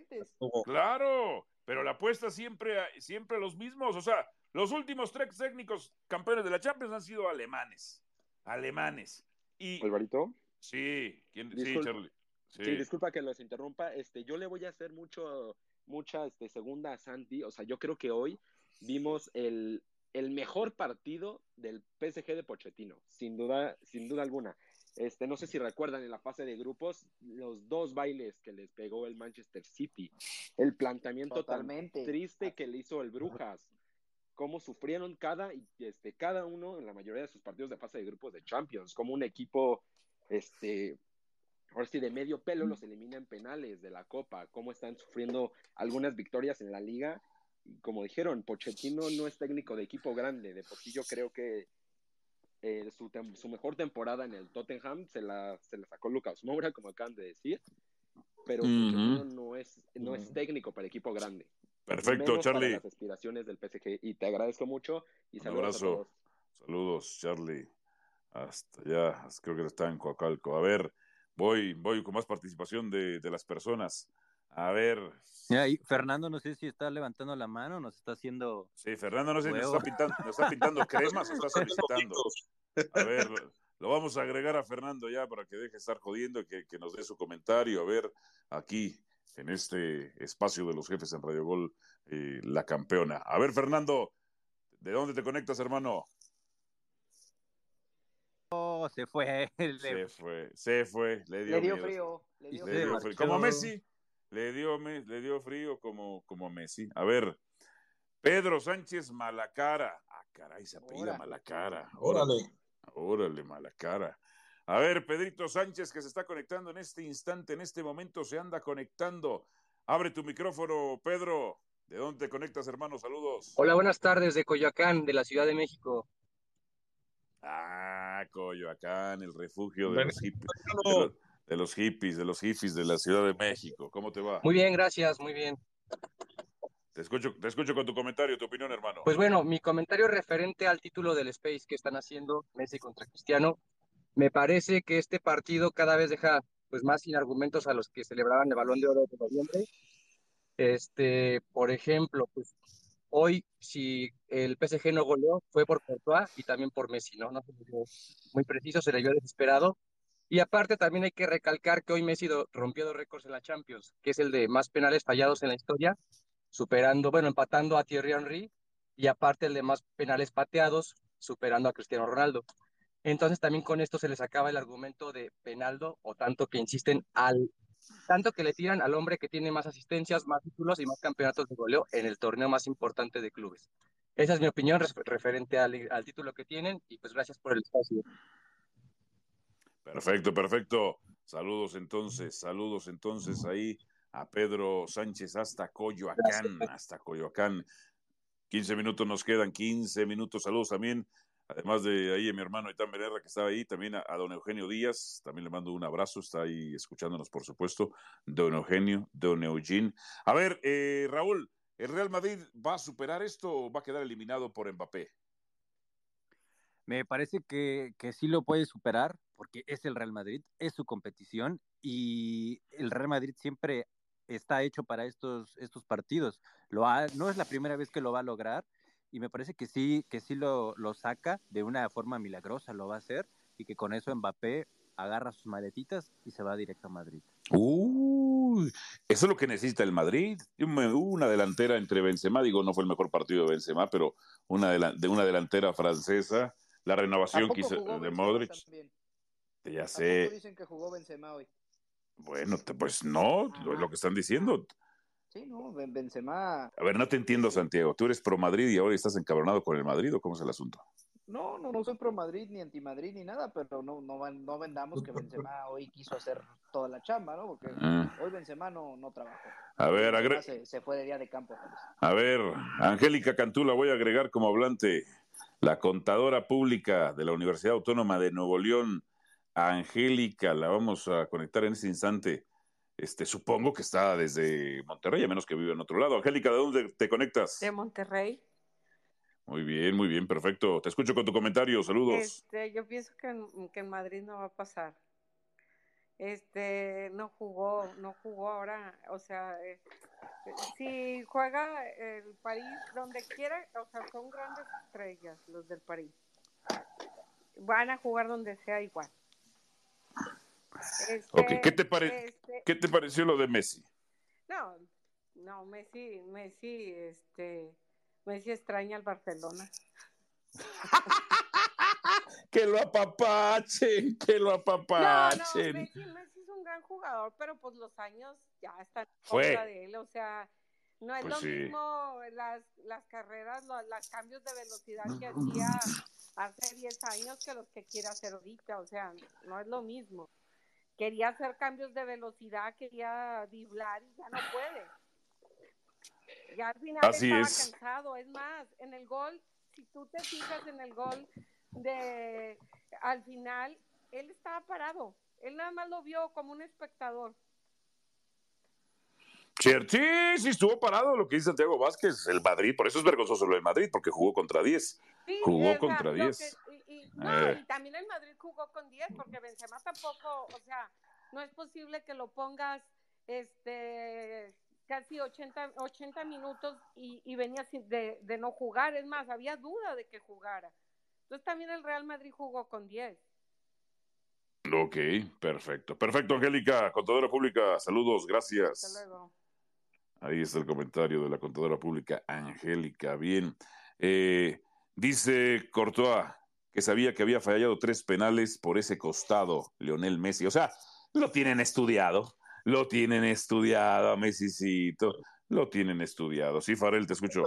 Claro, pero la apuesta siempre, siempre los mismos. O sea, los últimos tres técnicos campeones de la Champions han sido alemanes. Alemanes. Y, ¿Alvarito? Sí, ¿quién? Sí, Charlie. Sí. sí. disculpa que los interrumpa. Este, yo le voy a hacer mucho, mucha este, segunda a Santi. O sea, yo creo que hoy vimos el, el mejor partido del PSG de Pochettino, sin duda, sin duda alguna. Este, no sé si recuerdan en la fase de grupos los dos bailes que les pegó el Manchester City, el planteamiento Totalmente. tan triste que le hizo el Brujas, cómo sufrieron cada, este, cada uno en la mayoría de sus partidos de fase de grupos de Champions, como un equipo, este, ahora sí, de medio pelo los elimina en penales de la Copa, cómo están sufriendo algunas victorias en la liga como dijeron, Pochettino no es técnico de equipo grande, de por sí yo creo que eh, su, su, mejor temporada en el Tottenham se la, se la sacó Lucas Moura, como acaban de decir, pero uh -huh. No es, no es técnico para equipo grande. Perfecto, Charlie. las aspiraciones del PSG y te agradezco mucho y Un abrazo. Saludos, Charlie. Hasta allá, creo que está en Coacalco. A ver, voy, voy con más participación de, de las personas. A ver. Mira, y Fernando no sé si está levantando la mano, nos está haciendo. Sí, Fernando no sé si nos está pintando, nos está pintando cremas o está solicitando. A ver, lo vamos a agregar a Fernando ya para que deje de estar jodiendo, que, que nos dé su comentario. A ver, aquí, en este espacio de los jefes en Radio Gol, eh, la campeona. A ver, Fernando, ¿de dónde te conectas, hermano? Oh, se fue. Se fue, se fue. Le dio, le dio frío. Le dio, le frío. dio frío. Como Messi. Le dio, le dio frío como, como Messi. A ver, Pedro Sánchez Malacara. Ah, caray, se apellida Malacara. Órale. Órale, Malacara. A ver, Pedrito Sánchez que se está conectando en este instante, en este momento se anda conectando. Abre tu micrófono, Pedro. ¿De dónde te conectas, hermano? Saludos. Hola, buenas tardes, de Coyoacán, de la Ciudad de México. Ah, Coyoacán, el refugio de los hippies. De los, de los hippies, de los hippies de la Ciudad de México. ¿Cómo te va? Muy bien, gracias, muy bien. Te escucho, te escucho con tu comentario, tu opinión, hermano. Pues bueno, mi comentario referente al título del Space que están haciendo Messi contra Cristiano, me parece que este partido cada vez deja pues más sin argumentos a los que celebraban el Balón de Oro de noviembre. Este, por ejemplo, pues hoy si el PSG no goleó fue por Courtois y también por Messi, ¿no? No muy preciso, se le vio desesperado. Y aparte también hay que recalcar que hoy Messi rompió dos récords en la Champions, que es el de más penales fallados en la historia superando, bueno, empatando a Thierry Henry y aparte el de más penales pateados, superando a Cristiano Ronaldo. Entonces también con esto se les acaba el argumento de penaldo o tanto que insisten al tanto que le tiran al hombre que tiene más asistencias, más títulos y más campeonatos de goleo en el torneo más importante de clubes. Esa es mi opinión referente al, al título que tienen y pues gracias por el espacio. Perfecto, perfecto. Saludos entonces, saludos entonces ahí a Pedro Sánchez hasta Coyoacán, hasta Coyoacán. 15 minutos nos quedan, 15 minutos. Saludos también, además de ahí a mi hermano Itán Benerra que estaba ahí, también a, don Eugenio Díaz, también le mando un abrazo, está ahí escuchándonos, por supuesto, don Eugenio, don Eugene. A ver, eh, Raúl, ¿el Real Madrid va a superar esto o va a quedar eliminado por Mbappé? Me parece que, que sí lo puede superar porque es el Real Madrid, es su competición y el Real Madrid siempre está hecho para estos, estos partidos. Lo no es la primera vez que lo va a lograr y me parece que sí, que sí lo, lo saca de una forma milagrosa, lo va a hacer y que con eso Mbappé agarra sus maletitas y se va directo a Madrid. Uy, eso es lo que necesita el Madrid. Una delantera entre Benzema, digo, no fue el mejor partido de Benzema, pero una de, una delantera francesa, la renovación de Modric. Ya sé. dicen que jugó Benzema hoy? Bueno, pues no, es lo que están diciendo. Sí, no, Benzema. A ver, no te entiendo, Santiago. Tú eres pro Madrid y ahora estás encabronado con el Madrid o cómo es el asunto? No, no, no soy pro Madrid ni anti Madrid ni nada, pero no, no, no vendamos que Benzema hoy quiso hacer toda la chamba, ¿no? Porque ah. hoy Benzema no, no trabajó. A ver, agre... se, se, fue de día de campo. A ver, Angélica Cantú la voy a agregar como hablante, la contadora pública de la Universidad Autónoma de Nuevo León, Angélica, la vamos a conectar en este instante. Este, supongo que está desde Monterrey, a menos que vive en otro lado. Angélica, ¿de dónde te conectas? De Monterrey. Muy bien, muy bien, perfecto. Te escucho con tu comentario, saludos. Este, yo pienso que en, que en Madrid no va a pasar. Este, no jugó, no jugó ahora, o sea, eh, si juega el París donde quiera, o sea, son grandes estrellas los del París. Van a jugar donde sea igual. Este, ¿qué te, este ¿qué te pareció lo de Messi? No, no, Messi, Messi, este, Messi extraña al Barcelona. que lo apapachen, que lo apapachen. No, Messi, Messi, es un gran jugador, pero pues los años ya están fuera de él, o sea, no es pues lo mismo las, las carreras, los, los, cambios de velocidad que hacía hace 10 años que los que quiere hacer ahorita, o sea, no es lo mismo quería hacer cambios de velocidad, quería diblar y ya no puede. Ya al final estaba cansado. Es más, en el gol, si tú te fijas en el gol de al final, él estaba parado. Él nada más lo vio como un espectador. Sí, sí, estuvo parado lo que dice Santiago Vázquez, el Madrid, por eso es vergonzoso lo del Madrid, porque jugó contra 10. jugó contra 10. No, eh. y también el Madrid jugó con 10 porque Benzema tampoco, o sea, no es posible que lo pongas este casi 80, 80 minutos y, y venía de, de, no jugar, es más, había duda de que jugara. Entonces también el Real Madrid jugó con 10. Ok, perfecto. Perfecto, Angélica, contadora pública, saludos, gracias. Hasta luego. Ahí está el comentario de la contadora pública, Angélica. Bien. Eh, dice Courtois, que sabía que había fallado tres penales por ese costado, Leonel Messi. O sea, lo tienen estudiado, lo tienen estudiado, Messicito, lo tienen estudiado. Sí, Farel, te escucho.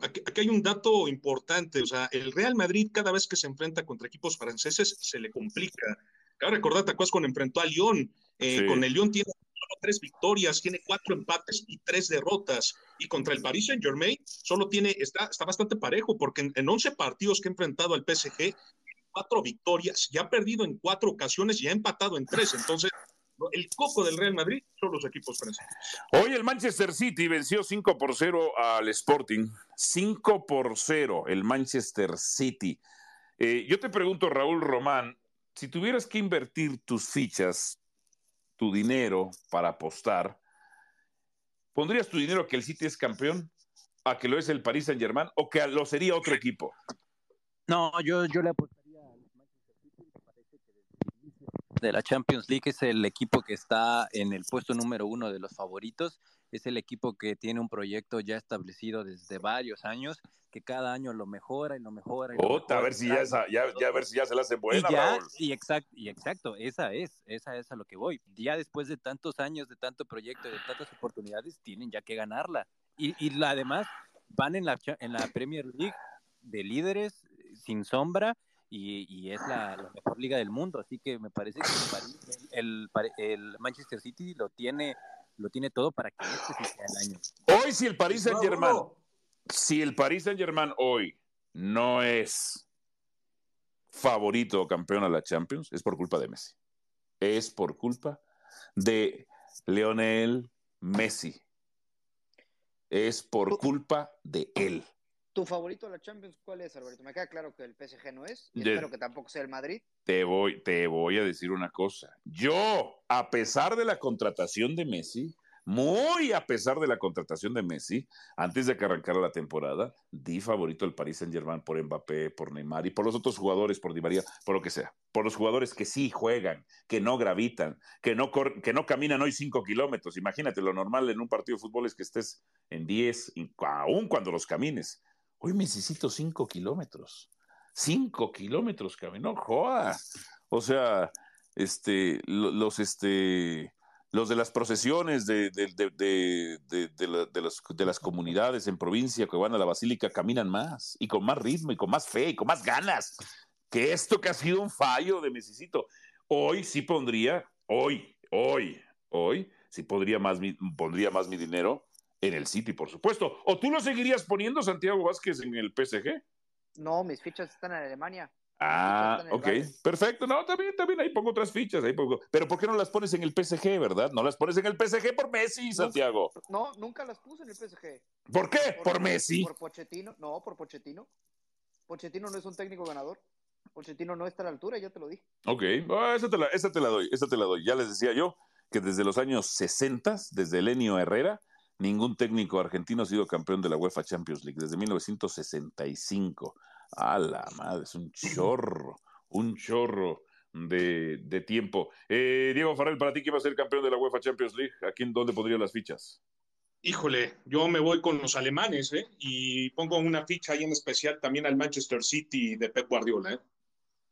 Aquí, hay un dato importante, o sea, el Real Madrid cada vez que se enfrenta contra equipos franceses se le complica. Cabe recordar, ¿te acuerdas cuando enfrentó a Lyon? Eh, con el Lyon tiene tres victorias, tiene cuatro empates y tres derrotas. Y contra el Paris Saint Germain solo tiene, está, está bastante parejo, porque en, en 11 partidos que ha enfrentado al PSG, cuatro victorias, ya ha perdido en cuatro ocasiones y ha empatado en tres. Entonces, el coco del Real Madrid son los equipos franceses. Hoy el Manchester City venció 5 por 0 al Sporting. 5 por 0 el Manchester City. Eh, yo te pregunto, Raúl Román, si tuvieras que invertir tus fichas, tu dinero para apostar, ¿pondrías tu dinero a que el City es campeón, a que lo es el Paris Saint Germain o que lo sería otro equipo? No, yo, yo le apostaría al Manchester City. Me parece que desde el inicio de la Champions League es el equipo que está en el puesto número uno de los favoritos. Es el equipo que tiene un proyecto ya establecido desde varios años, que cada año lo mejora y lo mejora. Y lo Ota, a ver si ya, esa- ya, ya a ver si ya se la hace buena, y ya, y exacto, y exacto, esa es, esa es a lo que voy. Ya después de tantos años, de tanto proyecto, de tantas oportunidades, tienen ya que ganarla. Y, y la, además van en la, en la Premier League de líderes eh, sin sombra y, y es la, la mejor liga del mundo. Así que me parece que el, París- el, el- el Manchester City lo tiene, lo tiene todo para que este sea el año. Hoy si el Paris Saint Germain, si el Paris Saint Germain hoy no es favorito o campeón a la Champions, es por culpa de Messi. Es por culpa de Leonel Messi. Es por culpa de él. ¿Tu favorito de la Champions cuál es, Alberto? Me queda claro que el PSG no es, y espero que tampoco sea el Madrid. Te voy, te voy a decir una cosa. Yo, a pesar de la contratación de Messi, muy a pesar de la contratación de Messi, antes de que arrancara la temporada, di favorito al Paris Saint Germain por Mbappé, por Neymar y por los otros jugadores, por Di María, por lo que sea. Por los jugadores que sí juegan, que no gravitan, que no, que no caminan hoy cinco kilómetros. Imagínate, lo normal en un partido de fútbol es que estés en 10, y aún cuando los camines. Hoy necesito cinco kilómetros. Cinco kilómetros, cabrón. No jodas. O sea, este, lo- los, este, los de las procesiones de, de, de, de, las comunidades en provincia que van a la basílica caminan más y con más ritmo y con más fe y con más ganas que esto que ha sido un fallo de Mesicito. Hoy sí pondría, hoy, hoy, hoy, sí pondría más pondría más mi dinero en el City, por supuesto. ¿O tú lo seguirías poniendo, Santiago Vázquez, en el PSG? No, mis fichas están en Alemania. Ah, ok, Bayern. perfecto. No, también, también ahí pongo otras fichas. Ahí pongo. Pero ¿por qué no las pones en el PSG, verdad? No las pones en el PSG por Messi, Santiago. No, nunca las puse en el PSG. ¿Por qué? Por Messi. Por Pochettino. No, por Pochettino. Pochettino no es un técnico ganador. Pochettino no está a la altura, ya te lo dije. Ok, ah, esa, te la, esa te la doy, esa te la doy. Ya les decía yo que desde los años 60, desde Elenio Herrera, ningún técnico argentino ha sido campeón de la UEFA Champions League, desde 1965. A la madre, es un chorro, un chorro de, de tiempo. Eh, Diego Farrell, para ti, ¿quién va a ser campeón de la UEFA Champions League? ¿A quién, dónde pondría las fichas? Híjole, yo me voy con los alemanes, ¿eh? Y pongo una ficha ahí en especial también al Manchester City de Pep Guardiola, ¿eh?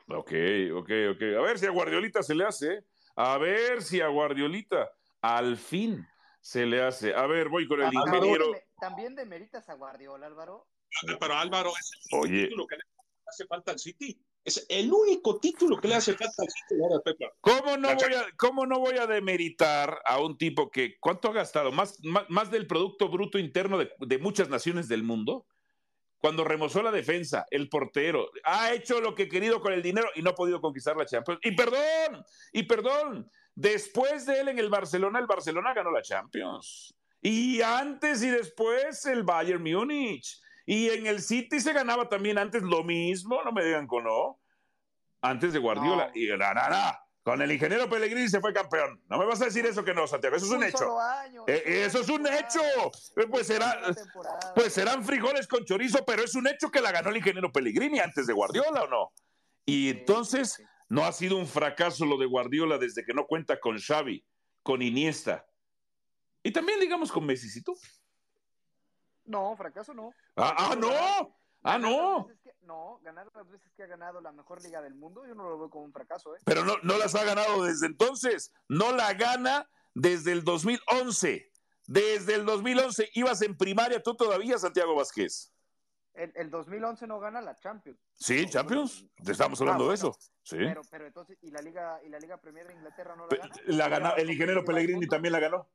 Ok, ok, ok. A ver si a Guardiolita se le hace. ¿eh? A ver si a Guardiolita al fin se le hace. A ver, voy con el También ingeniero. de- También demeritas a Guardiola, Álvaro. Pero Álvaro, es el único Oye. título que le hace falta al City. Es el único título que le hace falta al City ahora. ¿Cómo no, voy a, ¿Cómo no voy a demeritar a un tipo que, ¿cuánto ha gastado? ¿Más, más, más del Producto Bruto Interno de, de muchas naciones del mundo? Cuando remozó la defensa, el portero, ha hecho lo que ha querido con el dinero y no ha podido conquistar la Champions. Y perdón, y perdón, después de él en el Barcelona, el Barcelona ganó la Champions. Y antes y después el Bayern Múnich. Y en el City se ganaba también antes lo mismo, no me digan con no. Antes de Guardiola. No. Y na, na, na, con el ingeniero Pellegrini se fue campeón. No me vas a decir eso que no, Santiago. Eso es un, hecho. año, Eh, una eso es un hecho. Eh, Pues será, pues serán frijoles con chorizo, pero es un hecho que la ganó el ingeniero Pellegrini antes de Guardiola, ¿o no? Y entonces. No ha sido un fracaso lo de Guardiola desde que no cuenta con Xavi, con Iniesta. Y también digamos con Messicito. No, fracaso no. Ah, ah, no. Ah, Ganar no. que- no, ganar las veces que ha ganado la mejor liga del mundo, yo no lo veo como un fracaso, ¿eh? Pero no, no las ha ganado desde entonces. No la gana desde el 2011. Desde el 2011 ibas en primaria tú todavía, Santiago Vázquez. El, 2011 no gana la Champions. Sí, Champions. Estamos hablando de eso. Sí. Pero, pero entonces, ¿y la Liga, y la Liga Premier de Inglaterra no la gana? La gana el ingeniero Pellegrini también la ganó.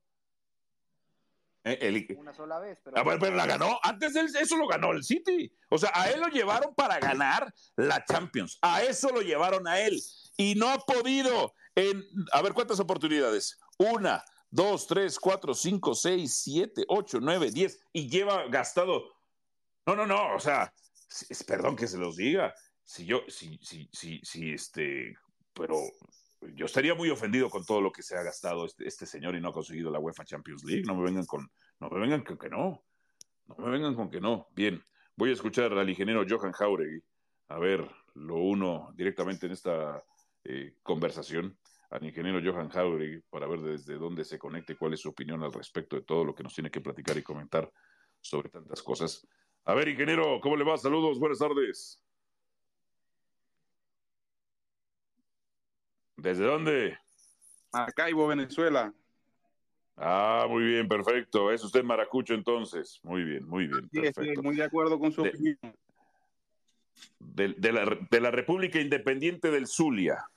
Eh, Una sola vez, pero... Ah, pero la ganó. Antes de eso lo ganó el City. O sea, a él lo llevaron para ganar la Champions. A eso lo llevaron a él. Y no ha podido en... A ver, ¿cuántas oportunidades? Una, dos, tres, cuatro, cinco, seis, siete, ocho, nueve, diez. Y lleva gastado... No, no, no. O sea, perdón que se los diga. Si yo, si, si, si, si, este... Pero yo estaría muy ofendido con todo lo que se ha gastado este, este, señor y no ha conseguido la UEFA Champions League. No me vengan con, no me vengan con que no. No me vengan con que no. Bien, voy a escuchar al ingeniero Johan Jauregui. A ver, lo uno directamente en esta eh, conversación al ingeniero Johan Jauregui para ver desde dónde se conecta y cuál es su opinión al respecto de todo lo que nos tiene que platicar y comentar sobre tantas cosas. A ver, ingeniero, ¿cómo le va? Saludos, buenas tardes. ¿Desde dónde? Maracaibo, Venezuela. Ah, muy bien, perfecto. Es usted maracucho entonces. Muy bien, muy bien. Perfecto. muy de acuerdo con su de, opinión. De, la, de, la, República Independiente del Zulia.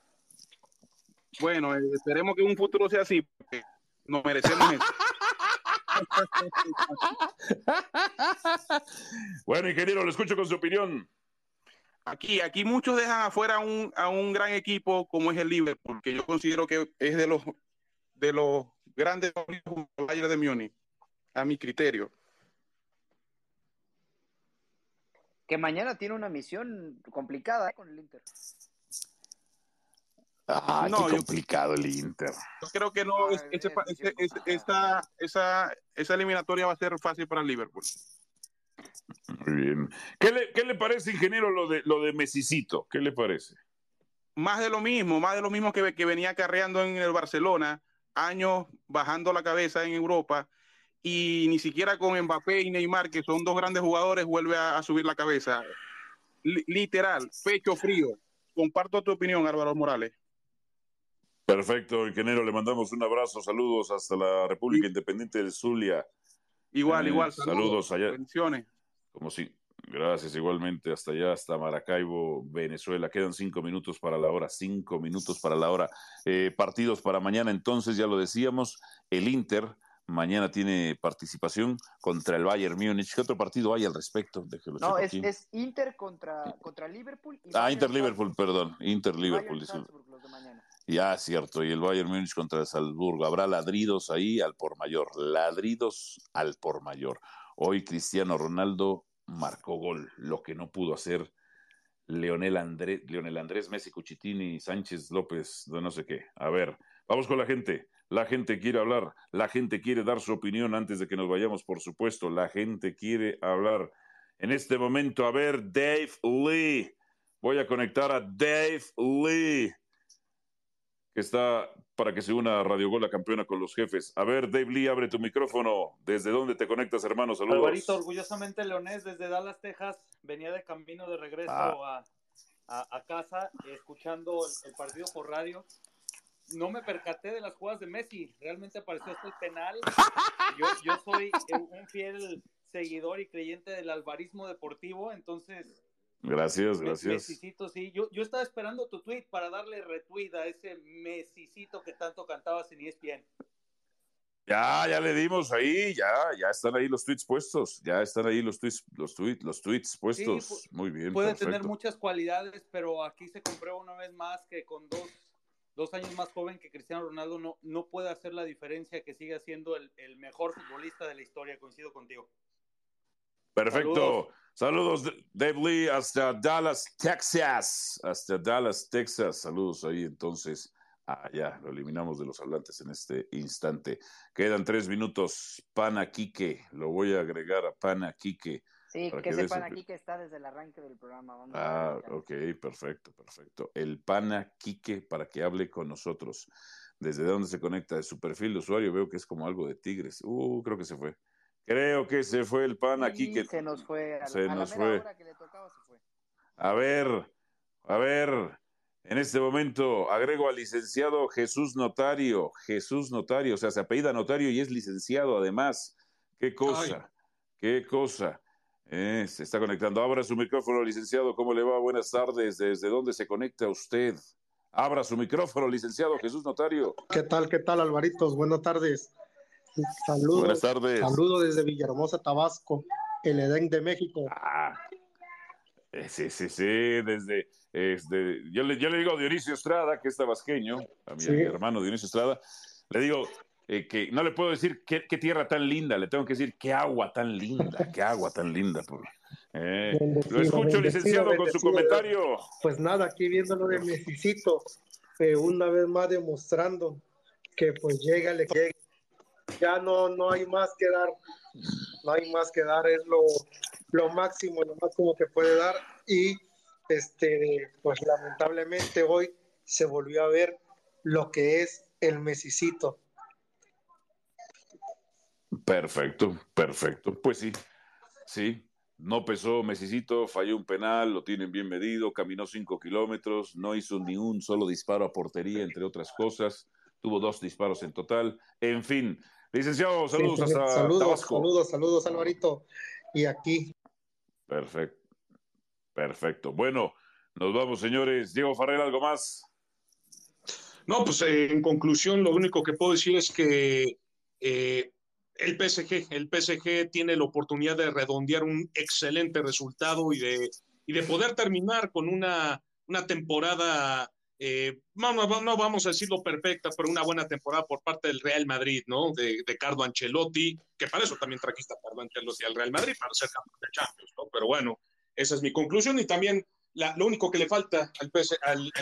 Bueno, eh, esperemos que un futuro sea así, porque nos merecemos eso. bueno, ingeniero, lo escucho con su opinión. Aquí, aquí muchos dejan afuera a un, a un gran equipo como es el Liverpool, porque yo considero que es de los de los grandes Bayern de Múnich, a mi criterio. Que mañana tiene una misión complicada ¿eh? con el Inter. Ah, no, qué complicado el Inter. Yo creo que no, esa, esa eliminatoria va a ser fácil para el Liverpool. Muy bien. ¿Qué le, qué le parece, ingeniero, lo de, lo de Mesicito? ¿Qué le parece? Más de lo mismo, más de lo mismo que, que venía carreando en el Barcelona, años bajando la cabeza en Europa, y ni siquiera con Mbappé y Neymar, que son dos grandes jugadores, vuelve a, subir la cabeza. literal, pecho frío. Comparto tu opinión, Álvaro Morales. Perfecto, ingeniero, le mandamos un abrazo, saludos hasta la República Independiente de Zulia. Igual, Eh, igual. saludos allá. Bendiciones. Como si, gracias igualmente, hasta allá, hasta Maracaibo, Venezuela. Quedan cinco minutos para la hora, cinco minutos para la hora. Eh, partidos para mañana, entonces, ya lo decíamos, el Inter mañana tiene participación contra el Bayern Múnich. ¿Qué otro partido hay al respecto? Déjelo No, es, es Inter contra, contra Liverpool. Y Ah, Inter-Liverpool, perdón. Inter-Liverpool. los de mañana. Ya, cierto. Y el Bayern Múnich contra el Salzburgo. Habrá ladridos ahí al por mayor. Ladridos al por mayor. Hoy Cristiano Ronaldo marcó gol, lo que no pudo hacer Leonel, André, Leonel Andrés Messi Cuchitini Sánchez López, de no sé qué. A ver, vamos con la gente. La gente quiere hablar, la gente quiere dar su opinión antes de que nos vayamos, por supuesto. La gente quiere hablar. En este momento, a ver, Dave Lee. Voy a conectar a Dave Lee que está para que se una a Radio Gol, la campeona con los jefes. A ver, Dave Lee, abre tu micrófono. ¿Desde dónde te conectas, hermano? Saludos. Alvarito, orgullosamente leonés desde Dallas, Texas. Venía de camino de regreso Ah. a, a- a casa, escuchando el, el partido por radio. No me percaté de las jugadas de Messi. Realmente apareció hasta el penal. Yo, yo soy un fiel seguidor y creyente del alvarismo deportivo, entonces Gracias, gracias. Mesicito, sí. Yo, yo estaba esperando tu tweet para darle retweet a ese Mesicito que tanto cantabas en ESPN. Ya, ya le dimos ahí, ya, ya están ahí los tweets puestos, ya están ahí los tweets, los tweets, los tweets puestos. pu- Muy bien, Puede perfecto. tener muchas cualidades, pero aquí se comprueba una vez más que con dos, dos años más joven que Cristiano Ronaldo no, no puede hacer la diferencia que sigue siendo el, el mejor futbolista de la historia. Coincido contigo. Perfecto. Saludos, Dave Lee, hasta Dallas, Texas. Hasta Dallas, Texas. Saludos ahí entonces. Ah, ya, lo eliminamos de los hablantes en este instante. Quedan tres minutos. Pana Quique, lo voy a agregar a Pana Quique. Sí, que dé sepan aquí que está desde el arranque del programa. Vamos Ah, ok, perfecto, perfecto. El pana Quique para que hable con nosotros. ¿Desde dónde se conecta? De su perfil de usuario veo que es como algo de Tigres. Uh, creo que se fue. Creo que se fue el pana Y Quique. se nos fue. A, Se a nos la mera fue. hora que le tocaba se fue. A ver, a ver. En este momento agrego al licenciado Jesús Notario. Jesús Notario, o sea, se apellida Notario y es licenciado además. Qué cosa, qué cosa. Eh, se está conectando. Abra su micrófono, licenciado. ¿Cómo le va? Buenas tardes. ¿Desde dónde se conecta usted? Abra su micrófono, licenciado Jesús Notario. ¿Qué tal, qué tal, Alvaritos? Buenas tardes. Saludos. Buenas tardes. Saludos desde Villahermosa, Tabasco, el Edén de México. Ah, eh, sí, sí, sí, desde, este, yo, le, yo le digo a Dionisio Estrada, que es tabasqueño, a mi, hermano Dionisio Estrada, le digo eh, que no le puedo decir qué, tierra tan linda, le tengo que decir qué agua tan linda, qué agua tan linda. Eh, lo escucho, licenciado, con su comentario. Pues nada, aquí viéndolo de Mesicito, una vez más demostrando que pues llega, le llega. Ya no, no hay más que dar, no hay más que dar, es lo, lo máximo, lo máximo que puede dar y este, pues lamentablemente hoy se volvió a ver lo que es el mesicito. Perfecto, perfecto. Pues sí, sí, no pesó Mesicito, falló un penal, lo tienen bien medido, caminó cinco kilómetros, no hizo ni un solo disparo a portería, entre otras cosas, tuvo dos disparos en total. En fin, licenciado, saludos hasta saludos, Saludos, saludos, Alvarito. Y aquí Perfecto. Perfecto. Bueno, nos vamos, señores. Diego Farrell, ¿algo más? No, pues eh, en conclusión, lo único que puedo decir es que eh, el PSG, el PSG tiene la oportunidad de redondear un excelente resultado y de, y de poder terminar con una, una temporada eh, no, no, vamos a decirlo perfecta, pero una buena temporada por parte del Real Madrid, ¿no? De, de Carlo Ancelotti, que para eso también trajiste a Carlo Ancelotti al Real Madrid, para ser campeón de Champions, ¿no? Pero bueno, esa es mi conclusión y también lo único que le falta al, PS, al,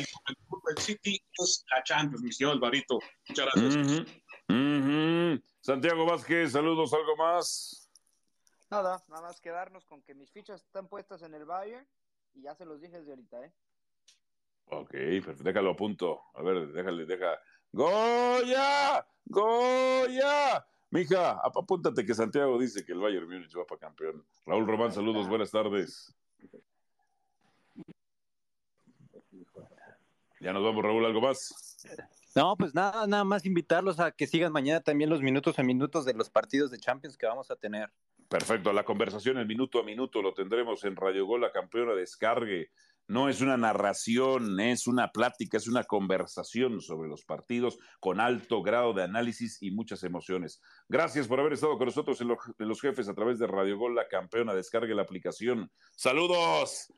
City es la Champions, mi señor Alvarito. Muchas gracias. Santiago Vázquez, saludos, ¿algo más? Nada, nada más quedarnos con que mis fichas están puestas en el Bayern y ya se los dije desde ahorita, ¿eh? Ok, perfecto. Déjalo a punto. A ver, déjale, deja. ¡Goya! ¡Goya! Mija, apúntate que Santiago dice que el Bayern Múnich va para campeón. Raúl Román, saludos, buenas tardes. Ya nos vamos, Raúl, ¿algo más? No, pues nada, nada más invitarlos a que sigan mañana también los minutos a minutos de los partidos de Champions que vamos a tener. Perfecto, la conversación en minuto a minuto lo tendremos en Radio Gol, la campeona descargue no es una narración, es una plática, es una conversación sobre los partidos con alto grado de análisis y muchas emociones. Gracias por haber estado con nosotros en, los jefes a través de Radio Gol, la campeona. Descargue la aplicación. Saludos.